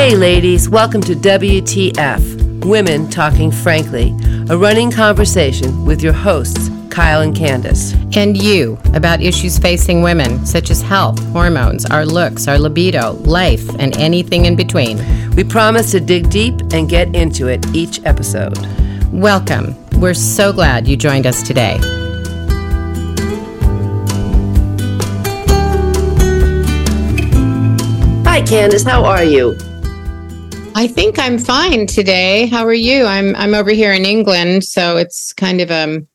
Hey, ladies, welcome to WTF Women Talking Frankly, a running conversation with your hosts, Kyle and Candace. And you about issues facing women, such as health, hormones, our looks, our libido, life, and anything in between. We promise to dig deep and get into it each episode. Welcome. We're so glad you joined us today. Hi, Candace. How are you? I think I'm fine today. How are you? I'm I'm over here in England, so it's kind of um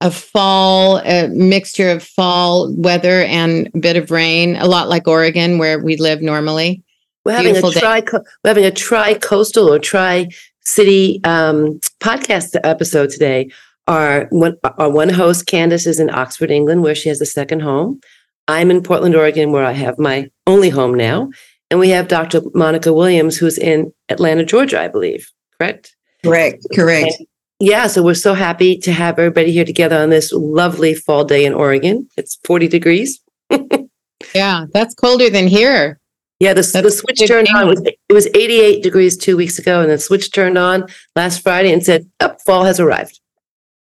a fall a mixture of fall weather and a bit of rain, a lot like Oregon where we live normally. We're having Beautiful a tri we're having a tri coastal or tri city um, podcast episode today. Our one our one host Candace is in Oxford, England, where she has a second home. I'm in Portland, Oregon, where I have my only home now. And we have Dr. Monica Williams, who's in Atlanta, Georgia, I believe. Correct? Correct, correct. And yeah, so we're so happy to have everybody here together on this lovely fall day in Oregon. It's 40 degrees. yeah, that's colder than here. Yeah, the, the switch turned on. It was, it was 88 degrees two weeks ago, and the switch turned on last Friday and said, oh, fall has arrived.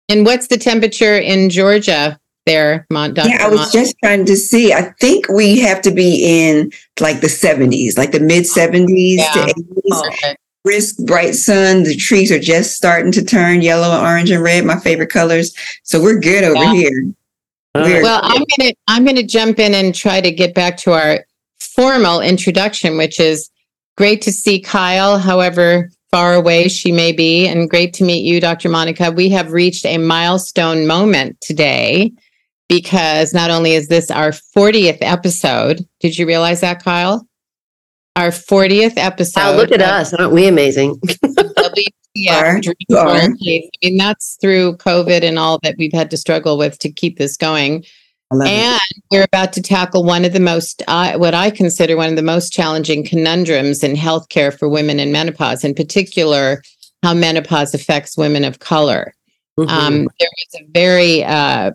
And what's the temperature in Georgia there, Dr. Yeah, I was just trying to see. I think we have to be in like the 70s, like the mid 70s yeah. to 80s. Okay. Brisk, bright sun. The trees are just starting to turn yellow, orange, and red. My favorite colors. So we're good over yeah. here. We're well, good. I'm gonna I'm gonna jump in and try to get back to our formal introduction, which is great to see Kyle. However, far away she may be, and great to meet you, Dr. Monica. We have reached a milestone moment today because not only is this our 40th episode, did you realize that, Kyle? Our 40th episode. Oh, look at us. Aren't we amazing? Yeah, I mean, that's through COVID and all that we've had to struggle with to keep this going. And it. we're about to tackle one of the most, uh, what I consider one of the most challenging conundrums in healthcare for women in menopause, in particular, how menopause affects women of color. Mm-hmm. Um, there was a very uh,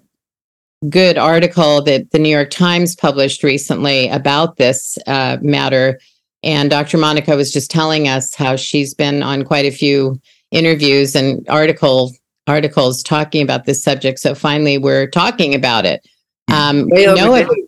good article that the New York Times published recently about this uh, matter. And Dr. Monica was just telling us how she's been on quite a few interviews and article articles talking about this subject. So finally, we're talking about it. Um, we know, course, we.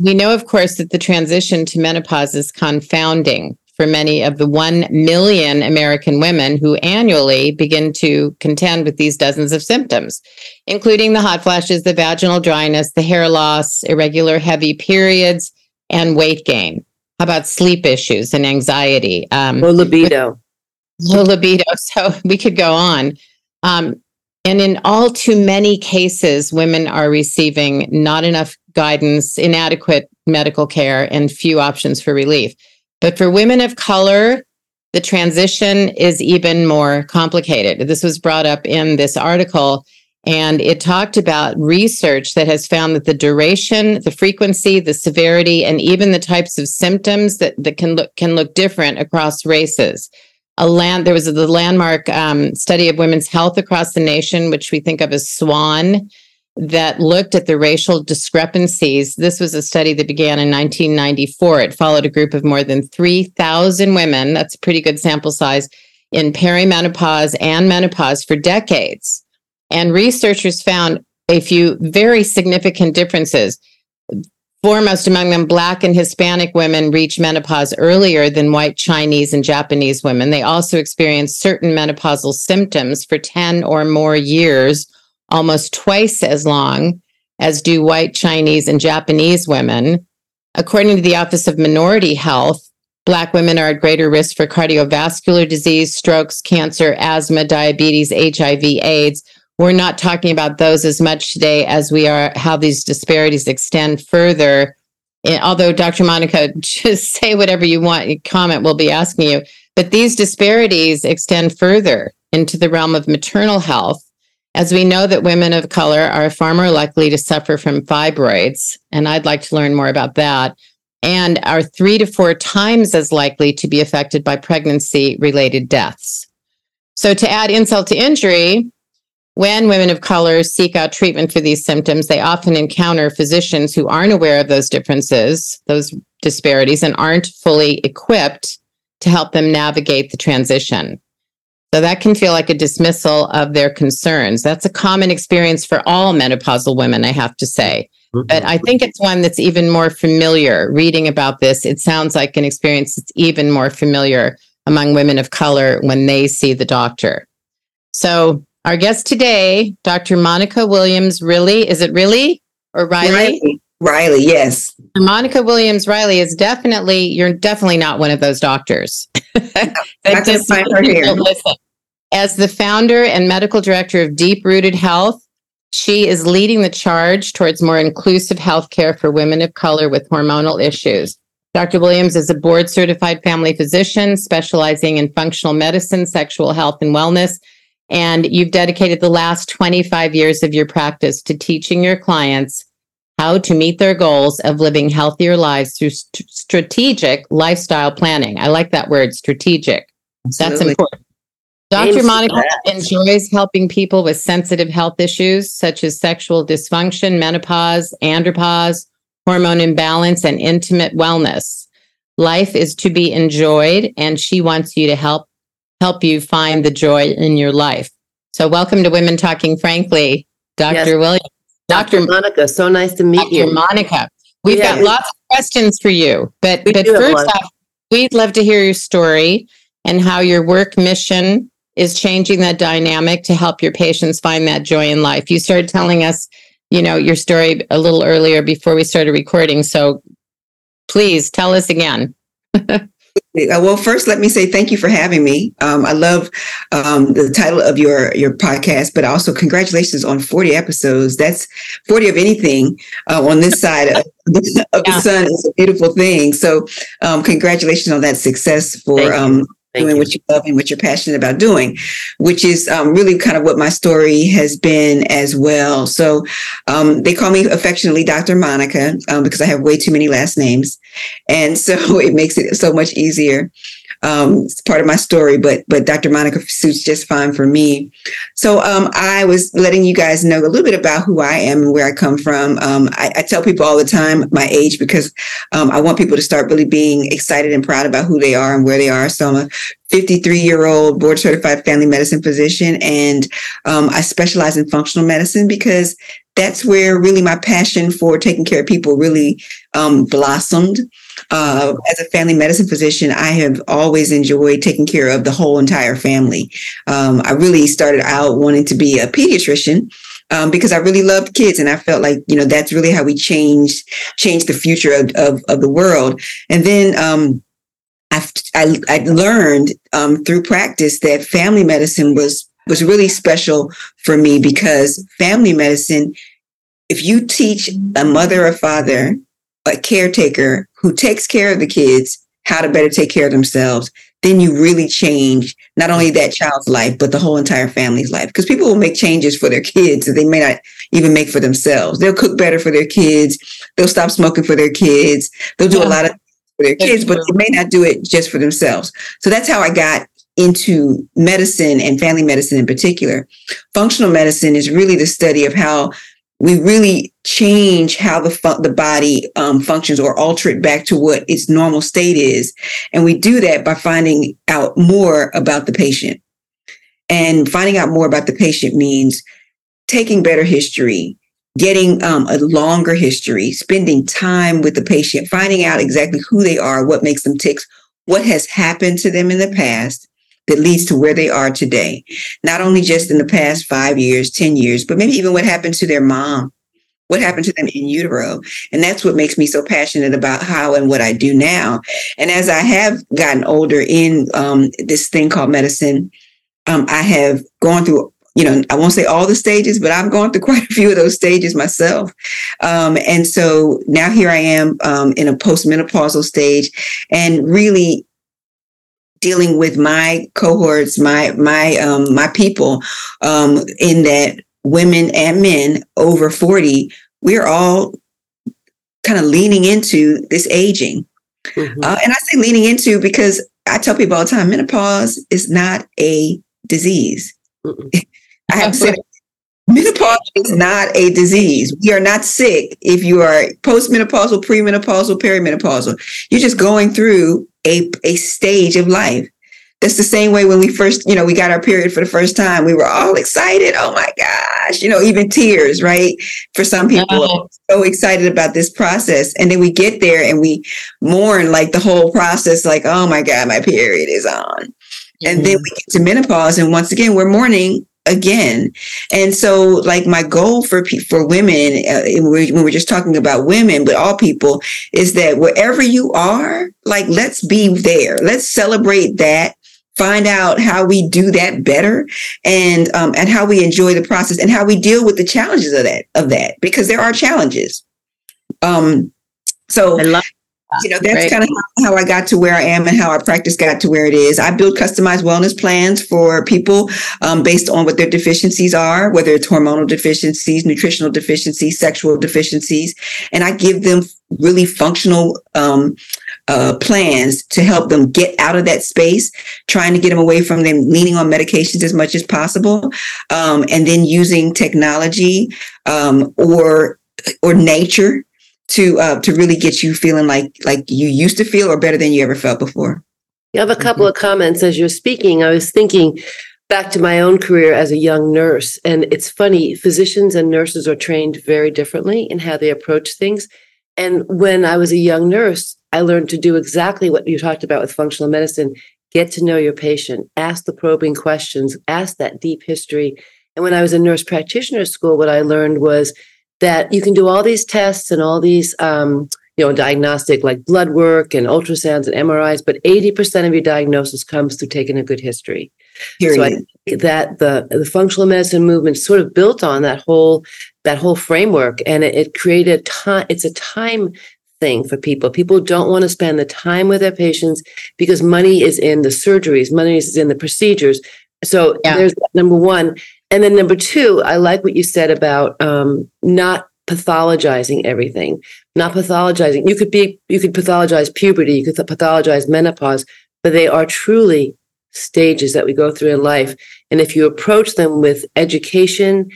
We know, of course, that the transition to menopause is confounding for many of the 1 million American women who annually begin to contend with these dozens of symptoms, including the hot flashes, the vaginal dryness, the hair loss, irregular heavy periods, and weight gain. How about sleep issues and anxiety? Um, low libido. Low libido. So we could go on. Um, and in all too many cases, women are receiving not enough guidance, inadequate medical care, and few options for relief. But for women of color, the transition is even more complicated. This was brought up in this article, and it talked about research that has found that the duration, the frequency, the severity, and even the types of symptoms that, that can look can look different across races. A land there was the landmark um, study of women's health across the nation, which we think of as SWAN, that looked at the racial discrepancies. This was a study that began in 1994. It followed a group of more than 3,000 women. That's a pretty good sample size in perimenopause and menopause for decades. And researchers found a few very significant differences. Foremost among them, Black and Hispanic women reach menopause earlier than white Chinese and Japanese women. They also experience certain menopausal symptoms for 10 or more years almost twice as long as do white Chinese and Japanese women. According to the Office of Minority Health, Black women are at greater risk for cardiovascular disease, strokes, cancer, asthma, diabetes, HIV, AIDS. We're not talking about those as much today as we are how these disparities extend further. Eh, although, Dr. Monica, just say whatever you want, comment, we'll be asking you. But these disparities extend further into the realm of maternal health as we know that women of color are far more likely to suffer from fibroids, and I'd like to learn more about that, and are three to four times as likely to be affected by pregnancy related deaths. So, to add insult to injury, when women of color seek out treatment for these symptoms, they often encounter physicians who aren't aware of those differences, those disparities and aren't fully equipped to help them navigate the transition. So that can feel like a dismissal of their concerns. That's a common experience for all menopausal women, I have to say. Mm-hmm. But I think it's one that's even more familiar. Reading about this, it sounds like an experience that's even more familiar among women of color when they see the doctor. So, our guest today, Dr. Monica Williams, really, is it really or Riley? Riley, Riley yes. Monica Williams Riley is definitely, you're definitely not one of those doctors. Can find her here. Listen. As the founder and medical director of Deep Rooted Health, she is leading the charge towards more inclusive healthcare for women of color with hormonal issues. Dr. Williams is a board certified family physician specializing in functional medicine, sexual health, and wellness. And you've dedicated the last 25 years of your practice to teaching your clients how to meet their goals of living healthier lives through st- strategic lifestyle planning. I like that word, strategic. Absolutely. That's important. Dr. Monica enjoys helping people with sensitive health issues such as sexual dysfunction, menopause, andropause, hormone imbalance, and intimate wellness. Life is to be enjoyed, and she wants you to help help you find the joy in your life. So, welcome to Women Talking Frankly, Dr. Yes. Williams. Dr. Monica, so nice to meet Dr. you. Monica, we've got lots of questions for you, but but first off, we'd love to hear your story and how your work mission is changing that dynamic to help your patients find that joy in life. You started telling us, you know, your story a little earlier before we started recording, so please tell us again. Uh, well, first, let me say thank you for having me. Um, I love um, the title of your your podcast, but also congratulations on forty episodes. That's forty of anything uh, on this side of, of yeah. the sun is a beautiful thing. So, um, congratulations on that success for um, Thank doing you. what you love and what you're passionate about doing, which is um, really kind of what my story has been as well. So um, they call me affectionately Dr. Monica um, because I have way too many last names. And so it makes it so much easier um, it's part of my story, but but Dr. Monica suits just fine for me. So um, I was letting you guys know a little bit about who I am and where I come from. Um, I, I, tell people all the time my age because um, I want people to start really being excited and proud about who they are and where they are. So I'm a 53 year old board certified family medicine physician, and um, I specialize in functional medicine because that's where really my passion for taking care of people really um, blossomed. Uh, as a family medicine physician, I have always enjoyed taking care of the whole entire family. Um, I really started out wanting to be a pediatrician. Um, because I really loved kids and I felt like, you know, that's really how we changed, changed the future of, of, of the world. And then, um, I, I, I learned um, through practice that family medicine was was really special for me because family medicine, if you teach a mother or father a caretaker who takes care of the kids how to better take care of themselves, then you really change not only that child's life, but the whole entire family's life. Because people will make changes for their kids that they may not even make for themselves. They'll cook better for their kids. They'll stop smoking for their kids. They'll do yeah. a lot of things for their kids, but they may not do it just for themselves. So that's how I got into medicine and family medicine in particular. Functional medicine is really the study of how we really change how the fu- the body um, functions or alter it back to what its normal state is, and we do that by finding out more about the patient. And finding out more about the patient means taking better history, getting um, a longer history, spending time with the patient, finding out exactly who they are, what makes them tick, what has happened to them in the past, that leads to where they are today. Not only just in the past five years, 10 years, but maybe even what happened to their mom, what happened to them in utero. And that's what makes me so passionate about how and what I do now. And as I have gotten older in um, this thing called medicine, um, I have gone through you know, I won't say all the stages, but I've gone through quite a few of those stages myself. Um, and so now here I am um, in a postmenopausal stage and really dealing with my cohorts, my my um, my people, um, in that women and men over forty, we're all kind of leaning into this aging, mm-hmm. uh, and I say leaning into because I tell people all the time, menopause is not a disease. I have said Menopause is not a disease. We are not sick if you are postmenopausal, premenopausal, perimenopausal. You're just going through a, a stage of life. That's the same way when we first, you know, we got our period for the first time. We were all excited. Oh my gosh, you know, even tears, right? For some people, uh-huh. so excited about this process. And then we get there and we mourn like the whole process, like, oh my God, my period is on. Mm-hmm. And then we get to menopause. And once again, we're mourning again. And so, like, my goal for for women, uh, when we're just talking about women, but all people, is that wherever you are, like, let's be there. Let's celebrate that find out how we do that better and um, and how we enjoy the process and how we deal with the challenges of that of that because there are challenges um so you know that's kind of how i got to where i am and how our practice got to where it is. I build customized wellness plans for people um, based on what their deficiencies are whether it's hormonal deficiencies nutritional deficiencies sexual deficiencies and i give them really functional um, uh, plans to help them get out of that space, trying to get them away from them leaning on medications as much as possible, um, and then using technology um, or or nature to uh, to really get you feeling like like you used to feel or better than you ever felt before. You have a couple mm-hmm. of comments as you're speaking. I was thinking back to my own career as a young nurse, and it's funny. Physicians and nurses are trained very differently in how they approach things. And when I was a young nurse, I learned to do exactly what you talked about with functional medicine get to know your patient, ask the probing questions, ask that deep history. And when I was in nurse practitioner school, what I learned was that you can do all these tests and all these, um, you know, diagnostic like blood work and ultrasounds and MRIs, but 80% of your diagnosis comes through taking a good history. Period. So I think that the the functional medicine movement sort of built on that whole that whole framework, and it, it created time. It's a time thing for people. People don't want to spend the time with their patients because money is in the surgeries, money is in the procedures. So yeah. there's number one. And then number two, I like what you said about um, not pathologizing everything, not pathologizing. You could be, you could pathologize puberty, you could pathologize menopause, but they are truly stages that we go through in life. And if you approach them with education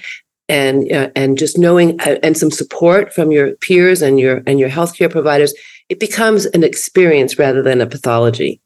and uh, and just knowing uh, and some support from your peers and your and your healthcare providers, it becomes an experience rather than a pathology.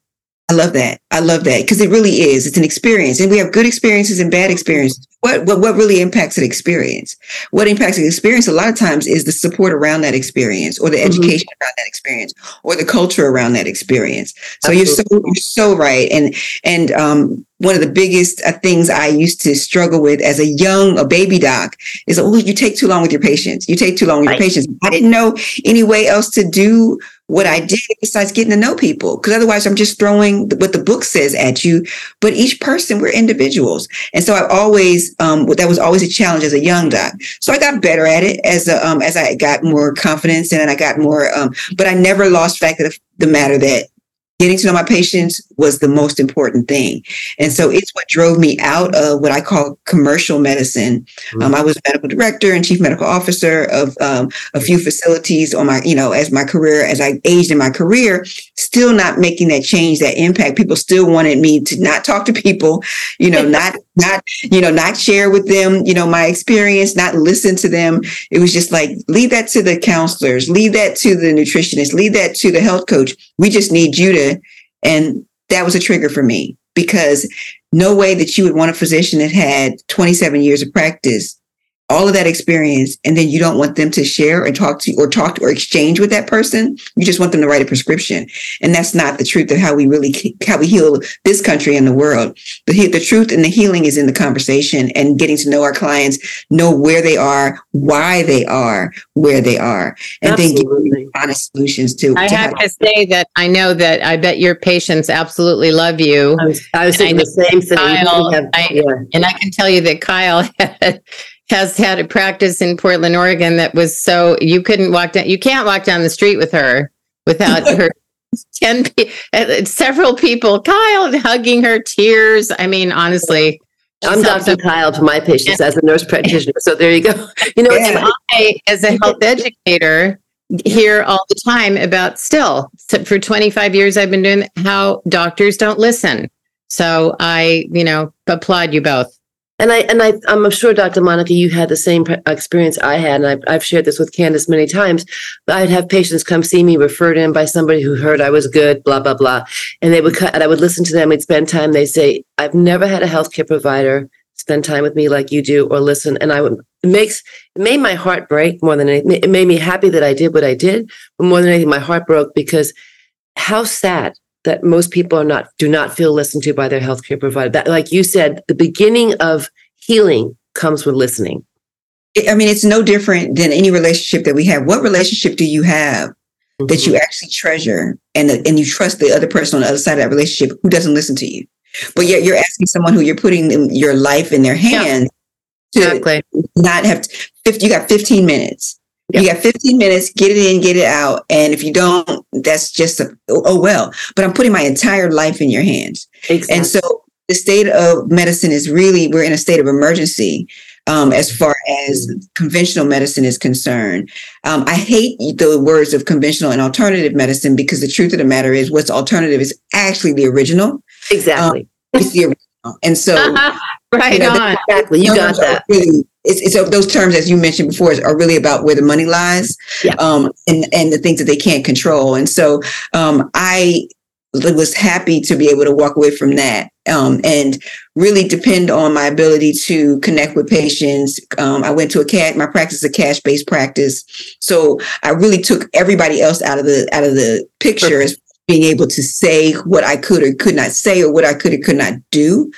I love that. I love that because it really is. It's an experience, and we have good experiences and bad experiences. What, what what really impacts an experience? What impacts an experience a lot of times is the support around that experience, or the mm-hmm. education around that experience, or the culture around that experience. So Absolutely. you're so you're so right. And and um, one of the biggest uh, things I used to struggle with as a young, a baby doc is, oh, you take too long with your patients. You take too long with right. your patients. I didn't know any way else to do what I did besides getting to know people. Because otherwise, I'm just throwing what the book says at you. But each person, we're individuals, and so I always um, that was always a challenge as a young doc. So I got better at it as a, um, as I got more confidence and I got more. Um, but I never lost fact of the matter that getting to know my patients was the most important thing. And so it's what drove me out of what I call commercial medicine. Mm-hmm. Um, I was medical director and chief medical officer of um, a few facilities on my, you know, as my career, as I aged in my career, still not making that change, that impact. People still wanted me to not talk to people, you know, not, not, you know, not share with them, you know, my experience, not listen to them. It was just like, leave that to the counselors, leave that to the nutritionist, leave that to the health coach. We just need you to and that was a trigger for me because no way that you would want a physician that had 27 years of practice all of that experience and then you don't want them to share and talk to or talk to, or exchange with that person. You just want them to write a prescription. And that's not the truth of how we really how we heal this country and the world. The, the truth and the healing is in the conversation and getting to know our clients know where they are why they are where they are and absolutely. then give honest solutions to i to have to say that i know that i bet your patients absolutely love you. I was, I was saying the same thing Kyle, have, I, yeah. and i can tell you that kyle had has had a practice in Portland, Oregon that was so you couldn't walk down, you can't walk down the street with her without her 10 uh, several people, Kyle hugging her, tears. I mean, honestly, I'm Dr. Kyle to my patients as a nurse practitioner. So there you go. You know, yeah. I, as a health educator, hear all the time about still so for 25 years I've been doing how doctors don't listen. So I, you know, applaud you both. And I and I I'm sure Dr. Monica, you had the same experience I had, and I've, I've shared this with Candace many times. I'd have patients come see me referred in by somebody who heard I was good, blah blah blah, and they would cut, and I would listen to them. We'd spend time. They say, "I've never had a healthcare provider spend time with me like you do, or listen." And I would it makes it made my heart break more than anything. It made me happy that I did what I did, but more than anything, my heart broke because how sad that most people are not do not feel listened to by their healthcare provider. That, like you said, the beginning of healing comes with listening. I mean, it's no different than any relationship that we have. What relationship do you have mm-hmm. that you mm-hmm. actually treasure and and you trust the other person on the other side of that relationship who doesn't listen to you? But yet you're asking someone who you're putting your life in their hands yeah. to exactly. not have 50, you got 15 minutes Yep. You got 15 minutes, get it in, get it out. And if you don't, that's just a, oh well. But I'm putting my entire life in your hands. Exactly. And so the state of medicine is really, we're in a state of emergency. Um, as far as conventional medicine is concerned. Um, I hate the words of conventional and alternative medicine because the truth of the matter is what's alternative is actually the original. Exactly. Um, it's the original. And so, right you know, on. Exactly. You got that. Really it's, it's those terms, as you mentioned before, are really about where the money lies yeah. um, and, and the things that they can't control. And so um, I was happy to be able to walk away from that um, and really depend on my ability to connect with patients. Um, I went to a cash, my practice is a cash based practice, so I really took everybody else out of the out of the picture as being able to say what I could or could not say or what I could or could not do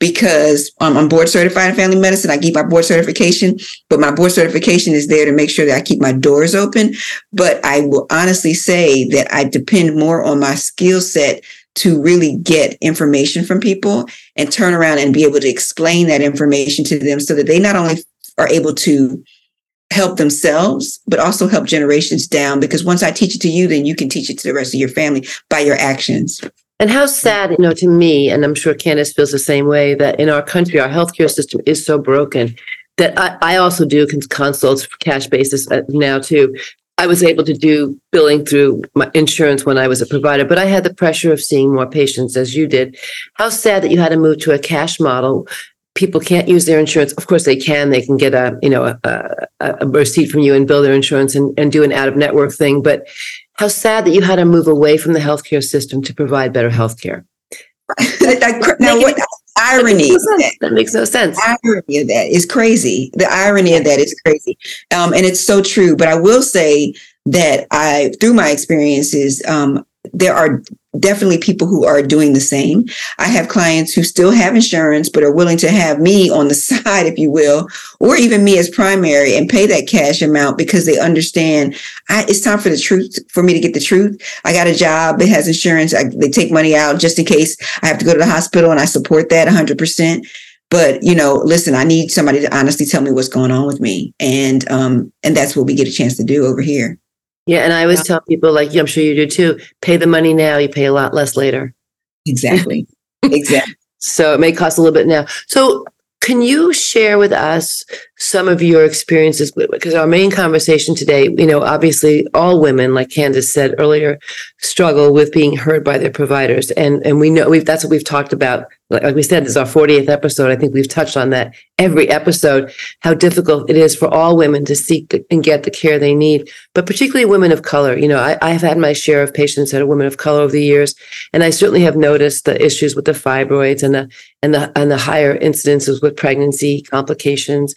because um, I'm board certified in family medicine. I keep my board certification, but my board certification is there to make sure that I keep my doors open. But I will honestly say that I depend more on my skill set to really get information from people and turn around and be able to explain that information to them so that they not only are able to help themselves, but also help generations down. Because once I teach it to you, then you can teach it to the rest of your family by your actions. And how sad, you know, to me, and I'm sure Candace feels the same way, that in our country, our healthcare system is so broken that I, I also do consults for cash basis uh, now too. I was able to do billing through my insurance when I was a provider, but I had the pressure of seeing more patients as you did. How sad that you had to move to a cash model people can't use their insurance. Of course, they can. They can get a you know a, a, a receipt from you and bill their insurance and, and do an out of network thing. But how sad that you had to move away from the healthcare system to provide better healthcare. now, what irony that, that, makes no sense. irony of that is crazy. The irony of that is crazy, um, and it's so true. But I will say that I, through my experiences, um, there are definitely people who are doing the same. I have clients who still have insurance, but are willing to have me on the side, if you will, or even me as primary and pay that cash amount because they understand I, it's time for the truth, for me to get the truth. I got a job. It has insurance. I, they take money out just in case I have to go to the hospital and I support that 100%. But, you know, listen, I need somebody to honestly tell me what's going on with me. And, um, and that's what we get a chance to do over here. Yeah, and I always yeah. tell people, like I'm sure you do too, pay the money now, you pay a lot less later. Exactly. exactly. So it may cost a little bit now. So can you share with us some of your experiences? Because our main conversation today, you know, obviously all women, like Candace said earlier, struggle with being heard by their providers. And and we know we've that's what we've talked about. Like we said, this is our 40th episode. I think we've touched on that every episode, how difficult it is for all women to seek and get the care they need, but particularly women of color. You know, I, I've had my share of patients that are women of color over the years, and I certainly have noticed the issues with the fibroids and the and the and the higher incidences with pregnancy complications.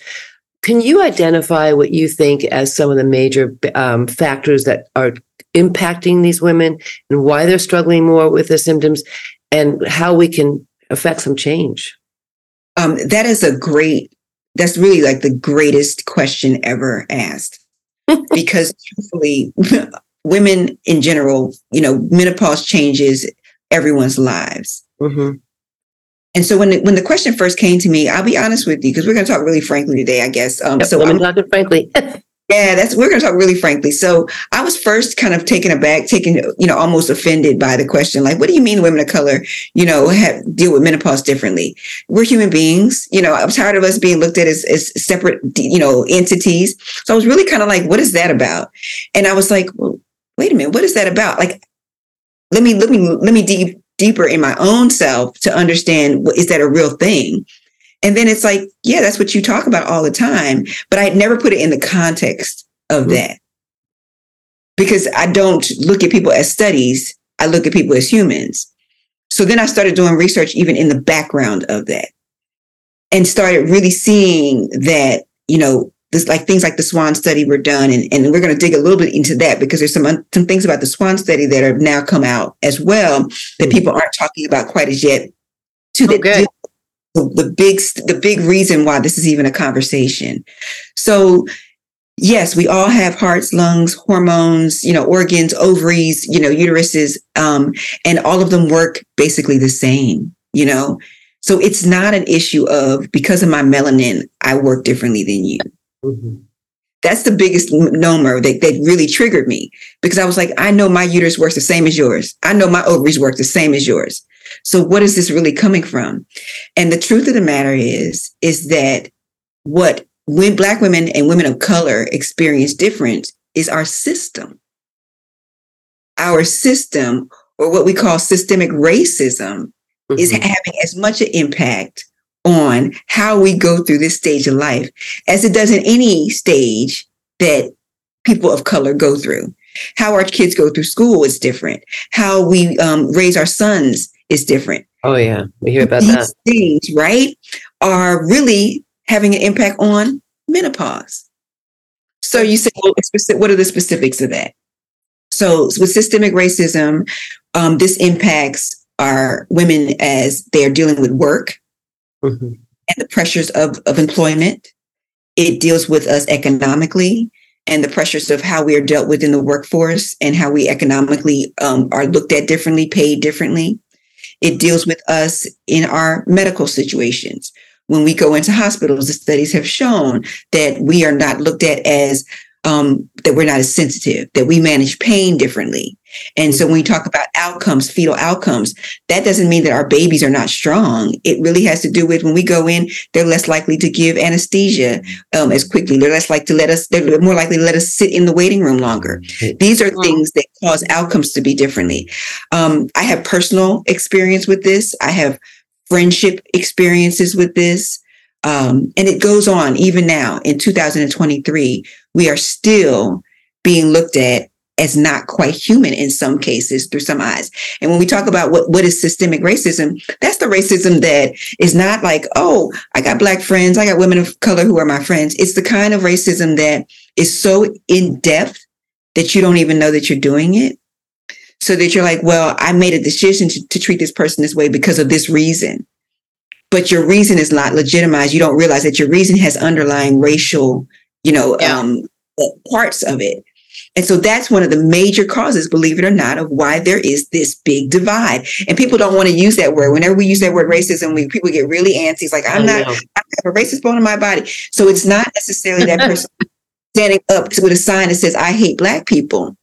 Can you identify what you think as some of the major um, factors that are impacting these women and why they're struggling more with the symptoms and how we can affect some change? Um, that is a great, that's really like the greatest question ever asked. because truthfully, women in general, you know, menopause changes everyone's lives. Mm-hmm. And so when the, when the question first came to me, I'll be honest with you because we're going to talk really frankly today, I guess. Um, yep, so I'm talking frankly. yeah, that's we're going to talk really frankly. So I was first kind of taken aback, taken you know almost offended by the question, like, what do you mean women of color, you know, have, deal with menopause differently? We're human beings, you know. I'm tired of us being looked at as, as separate, you know, entities. So I was really kind of like, what is that about? And I was like, well, wait a minute, what is that about? Like, let me let me let me deep deeper in my own self to understand is that a real thing And then it's like, yeah, that's what you talk about all the time. But I never put it in the context of mm-hmm. that because I don't look at people as studies. I look at people as humans. So then I started doing research even in the background of that and started really seeing that, you know, this like things like the Swan study were done. And, and we're going to dig a little bit into that because there's some, some things about the Swan study that have now come out as well that mm-hmm. people aren't talking about quite as yet to oh, the, the, big, the big reason why this is even a conversation. So yes, we all have hearts, lungs, hormones, you know, organs, ovaries, you know, uteruses, um, and all of them work basically the same, you know. So it's not an issue of because of my melanin, I work differently than you. Mm-hmm. That's the biggest number that, that really triggered me because I was like, I know my uterus works the same as yours. I know my ovaries work the same as yours. So what is this really coming from? And the truth of the matter is, is that what when black women and women of color experience different is our system. Our system, or what we call systemic racism, mm-hmm. is having as much an impact on how we go through this stage of life as it does in any stage that people of color go through. How our kids go through school is different. How we um, raise our sons is different. Oh yeah, we hear about These that. Things right are really having an impact on menopause. So you say, well, what are the specifics of that? So with systemic racism, um, this impacts our women as they are dealing with work mm-hmm. and the pressures of, of employment. It deals with us economically and the pressures of how we are dealt with in the workforce and how we economically um, are looked at differently, paid differently. It deals with us in our medical situations when we go into hospitals, the studies have shown that we are not looked at as um, that we're not as sensitive, that we manage pain differently. And so when we talk about outcomes, fetal outcomes, that doesn't mean that our babies are not strong. It really has to do with when we go in, they're less likely to give anesthesia um, as quickly. They're less likely to let us, they're more likely to let us sit in the waiting room longer. These are things that cause outcomes to be differently. Um, I have personal experience with this. I have friendship experiences with this. Um, and it goes on even now in 2023. We are still being looked at as not quite human in some cases through some eyes. And when we talk about what, what is systemic racism, that's the racism that is not like, oh, I got black friends, I got women of color who are my friends. It's the kind of racism that is so in depth that you don't even know that you're doing it so that you're like, well, I made a decision to, to treat this person this way because of this reason. But your reason is not legitimized. You don't realize that your reason has underlying racial, you know, yeah. um, parts of it. And so that's one of the major causes, believe it or not, of why there is this big divide. And people don't want to use that word. Whenever we use that word racism, we people get really antsy. It's like, I'm oh, not, I have a racist bone in my body. So it's not necessarily that person standing up with a sign that says, I hate black people.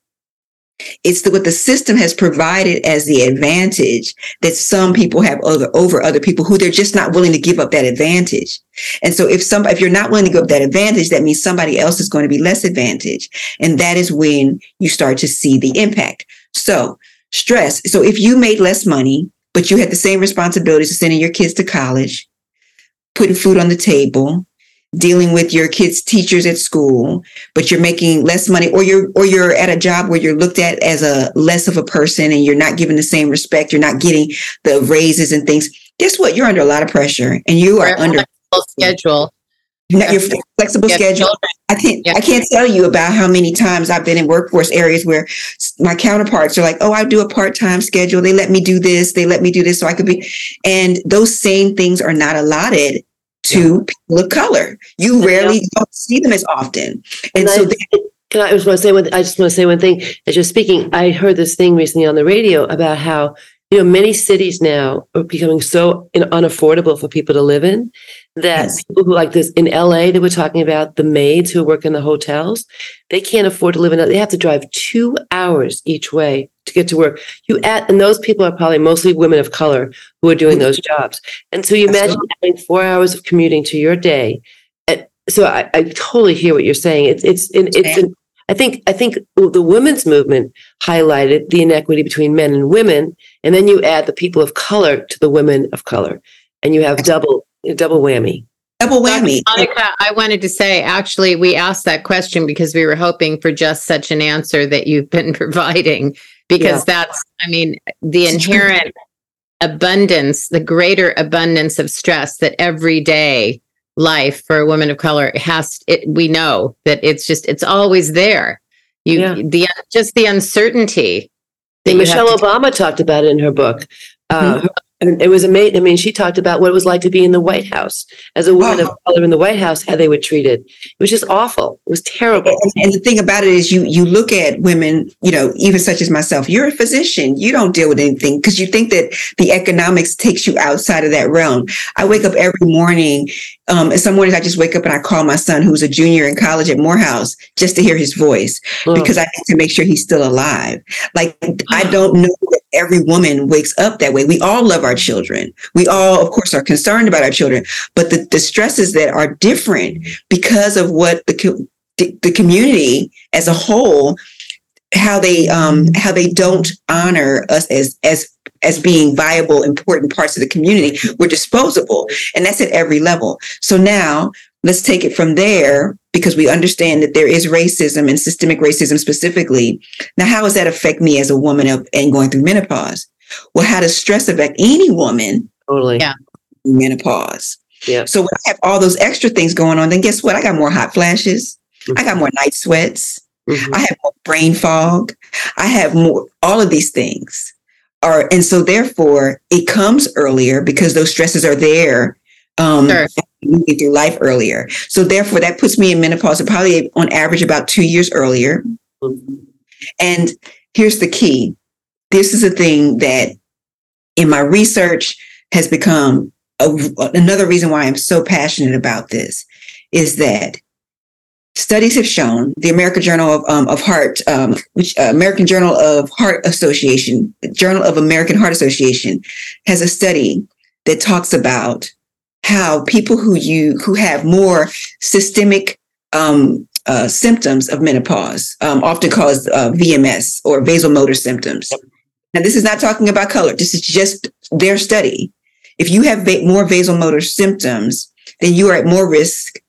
It's the, what the system has provided as the advantage that some people have other, over other people who they're just not willing to give up that advantage. And so if some, if you're not willing to give up that advantage, that means somebody else is going to be less advantage. And that is when you start to see the impact. So stress. So if you made less money, but you had the same responsibilities of sending your kids to college, putting food on the table, dealing with your kids teachers at school but you're making less money or you're or you're at a job where you're looked at as a less of a person and you're not given the same respect you're not getting the raises and things guess what you're under a lot of pressure and you are under schedule not your flexible schedule. I can't I can't tell you about how many times I've been in workforce areas where my counterparts are like, "Oh, I do a part-time schedule. They let me do this. They let me do this so I could be." And those same things are not allotted to people of color. You rarely yeah. don't see them as often. And, and so I, can I, I just want to say one I just want to say one thing. As you're speaking, I heard this thing recently on the radio about how you know many cities now are becoming so unaffordable for people to live in that yes. people who like this in LA they were talking about the maids who work in the hotels they can't afford to live in they have to drive 2 hours each way to get to work. You add and those people are probably mostly women of color who are doing those jobs. And so you imagine having 4 hours of commuting to your day. So I, I totally hear what you're saying. It's it's it's an, I think I think the women's movement highlighted the inequity between men and women, and then you add the people of color to the women of color, and you have double double whammy. Double whammy. Monica, I wanted to say, actually, we asked that question because we were hoping for just such an answer that you've been providing, because yeah. that's, I mean, the inherent abundance, the greater abundance of stress that every day life for a woman of color it has it we know that it's just it's always there you yeah. the just the uncertainty michelle obama talked about it in her book uh, mm-hmm. And it was amazing. I mean, she talked about what it was like to be in the White House as a woman oh. of color in the White House, how they were treated. It was just awful. It was terrible. And, and, the thing about it is, you you look at women, you know, even such as myself. You're a physician. You don't deal with anything because you think that the economics takes you outside of that realm. I wake up every morning um, and some mornings I just wake up and I call my son, who's a junior in college at Morehouse, just to hear his voice mm. because I need to make sure he's still alive. Like I don't know every woman wakes up that way. We all love our children. We all, of course, are concerned about our children, but the, the stresses that are different because of what the the community as a whole how they um how they don't honor us as as as being viable, important parts of the community. We're disposable. And that's at every level. So now let's take it from there because we understand that there is racism and systemic racism specifically. Now, how does that affect me as a woman of, and going through menopause? Well, how does stress affect any woman? Totally. Yeah. Menopause. Yeah. So when I have all those extra things going on, then guess what? I got more hot flashes. Mm-hmm. I got more night sweats. Mm-hmm. I have more brain fog. I have more, all of these things are, and so therefore it comes earlier because those stresses are there. Um, sure. moving through life earlier. So therefore that puts me in menopause probably on average about two years earlier. Mm-hmm. And here's the key. This is a thing that in my research has become a, another reason why I'm so passionate about this is that studies have shown the American Journal of, um, of Heart, um, which uh, American Journal of Heart Association, Journal of American Heart Association, has a study that talks about how people who you who have more systemic um, uh, symptoms of menopause, um, often called uh, VMS or vasomotor symptoms. Now, this is not talking about color. This is just their study. If you have va- more vasomotor symptoms, then you are at more risk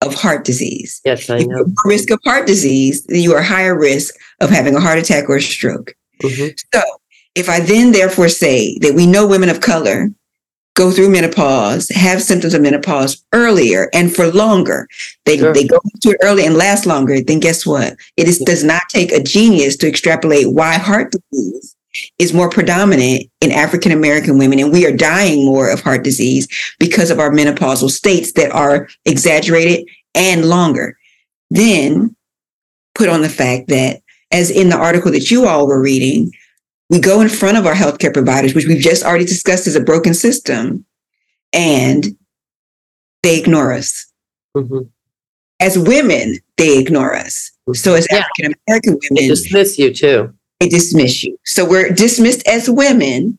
of heart disease. Yes, I know. risk of heart disease, then you are higher risk of having a heart attack or a stroke. Mm-hmm. So, if I then therefore say that we know women of color go through menopause, have symptoms of menopause earlier and for longer, they, sure. they go through it early and last longer, then guess what? It is, does not take a genius to extrapolate why heart disease is more predominant in African American women, and we are dying more of heart disease because of our menopausal states that are exaggerated and longer. Then put on the fact that, as in the article that you all were reading, we go in front of our healthcare providers, which we've just already discussed as a broken system, and they ignore us. Mm-hmm. As women, they ignore us. So, as yeah. African American women, they dismiss you too they dismiss you. So we're dismissed as women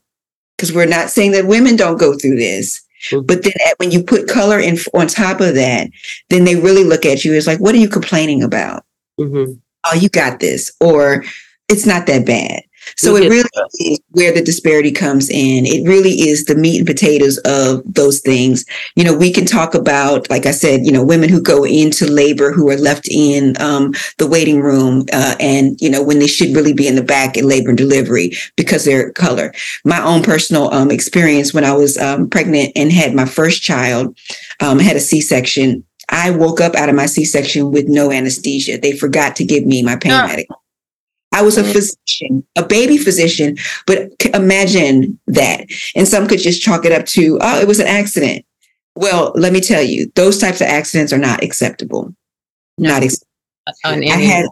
because we're not saying that women don't go through this. Mm-hmm. But then when you put color in on top of that, then they really look at you as like, what are you complaining about? Mm-hmm. Oh, you got this, or it's not that bad. So it really is where the disparity comes in. It really is the meat and potatoes of those things. You know, we can talk about, like I said, you know, women who go into labor who are left in um, the waiting room, uh, and you know, when they should really be in the back in labor and delivery because they're color. My own personal um, experience when I was um, pregnant and had my first child, um, had a C-section. I woke up out of my C-section with no anesthesia. They forgot to give me my pain oh. medication. I was a mm-hmm. physician, a baby physician, but imagine that. And some could just chalk it up to, oh, it was an accident. Well, let me tell you, those types of accidents are not acceptable. Not acceptable. I had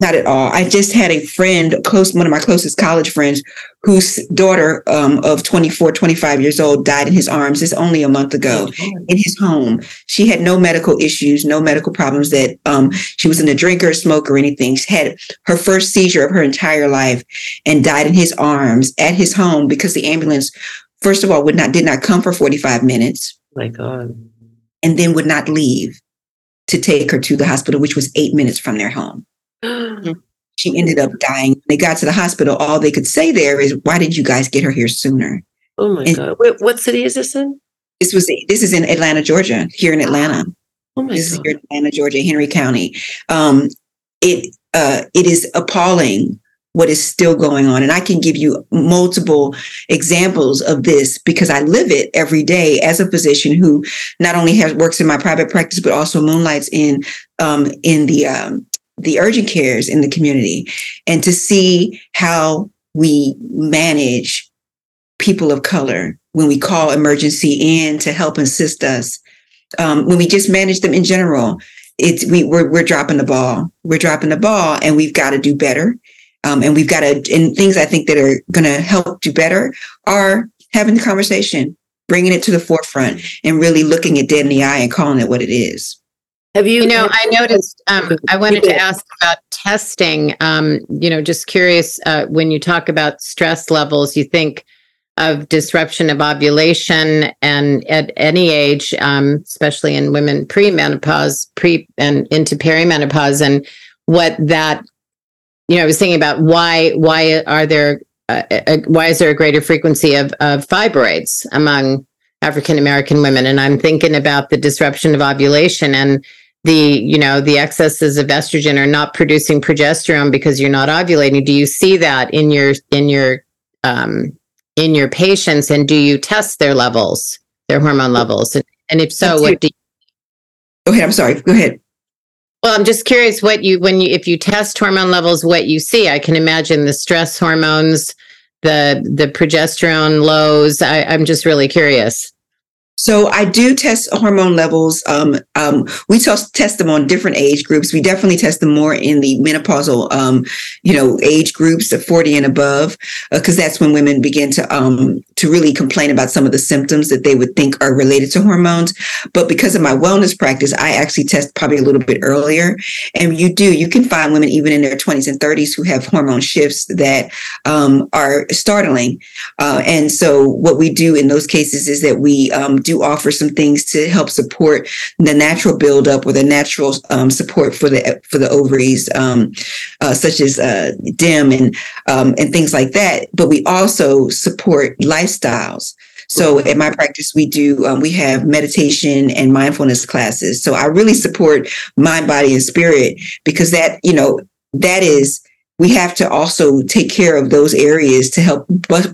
not at all. I just had a friend, close, one of my closest college friends, whose daughter um, of 24, 25 years old died in his arms. This only a month ago in his home. She had no medical issues, no medical problems that um, she wasn't a drinker, smoker, or anything. She had her first seizure of her entire life and died in his arms at his home because the ambulance, first of all, would not did not come for 45 minutes. My God. And then would not leave to take her to the hospital, which was eight minutes from their home. She ended up dying. When they got to the hospital, all they could say there is, Why did you guys get her here sooner? Oh my and, God. Wait, what city is this in? This was this is in Atlanta, Georgia, here in Atlanta. Oh my this is here in Atlanta, Georgia, Henry County. Um, it uh, it is appalling what is still going on, and I can give you multiple examples of this because I live it every day as a physician who not only has works in my private practice but also moonlights in um, in the um, the urgent cares in the community, and to see how we manage people of color when we call emergency in to help assist us. Um, when we just manage them in general it's we we're, we're dropping the ball. We're dropping the ball and we've got to do better. Um, and we've got to and things i think that are going to help do better are having the conversation bringing it to the forefront and really looking it dead in the eye and calling it what it is Have you? You know, I noticed. Um, I wanted to ask about testing. Um, you know, just curious. Uh, when you talk about stress levels, you think of disruption of ovulation, and at any age, um, especially in women pre-menopause, pre and into perimenopause, and what that. You know, I was thinking about why why are there uh, uh, why is there a greater frequency of of fibroids among African American women? And I'm thinking about the disruption of ovulation and the you know the excesses of estrogen are not producing progesterone because you're not ovulating. Do you see that in your in your um in your patients? And do you test their levels their hormone levels? And, and if so what do you, go ahead i'm sorry. Go ahead. Well i'm just curious what you when you if you test hormone levels what you see. I can imagine the stress hormones the the progesterone lows. I, i'm just really curious So I do test hormone levels. Um, um, we test test them on different age groups. We definitely test them more in the menopausal, um, you know, age groups of forty and above, because that's when women begin to um, to really complain about some of the symptoms that they would think are related to hormones. But because of my wellness practice, I actually test probably a little bit earlier. And you do you can find women even in their twenties and thirties who have hormone shifts that um, are startling. Uh, and so what we do in those cases is that we um, do offer some things to help support the natural buildup or the natural um, support for the for the ovaries, um, uh, such as uh, DIM and um, and things like that. But we also support lifestyles. So at my practice, we do um, we have meditation and mindfulness classes. So I really support mind, body, and spirit because that you know that is we have to also take care of those areas to help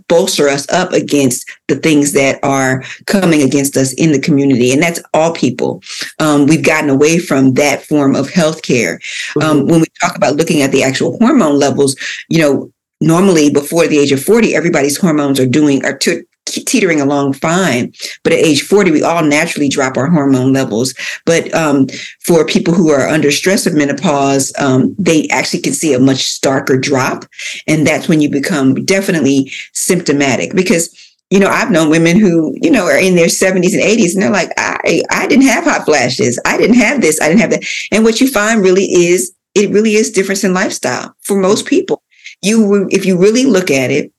bolster us up against the things that are coming against us in the community. And that's all people. Um, we've gotten away from that form of healthcare. Um, when we talk about looking at the actual hormone levels, you know, normally before the age of 40, everybody's hormones are doing, are t- teetering along fine. But at age 40, we all naturally drop our hormone levels. But um, for people who are under stress of menopause, um, they actually can see a much starker drop. And that's when you become definitely symptomatic because you know, I've known women who, you know, are in their 70s and 80s and they're like, I, I didn't have hot flashes. I didn't have this. I didn't have that. And what you find really is, it really is difference in lifestyle for most people. You, if you really look at it,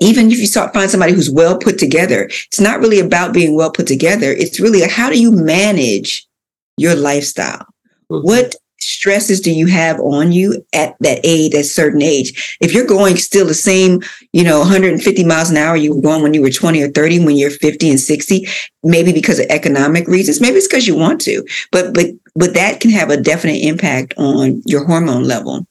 even if you start, find somebody who's well put together, it's not really about being well put together. It's really how do you manage your lifestyle? Mhm. What stresses do you have on you at that age, at certain age? If you're going still the same, you know, 150 miles an hour you were going when you were 20 or 30, when you're 50 and 60, maybe because of economic reasons, maybe it's because you want to, but but but that can have a definite impact on your hormone level.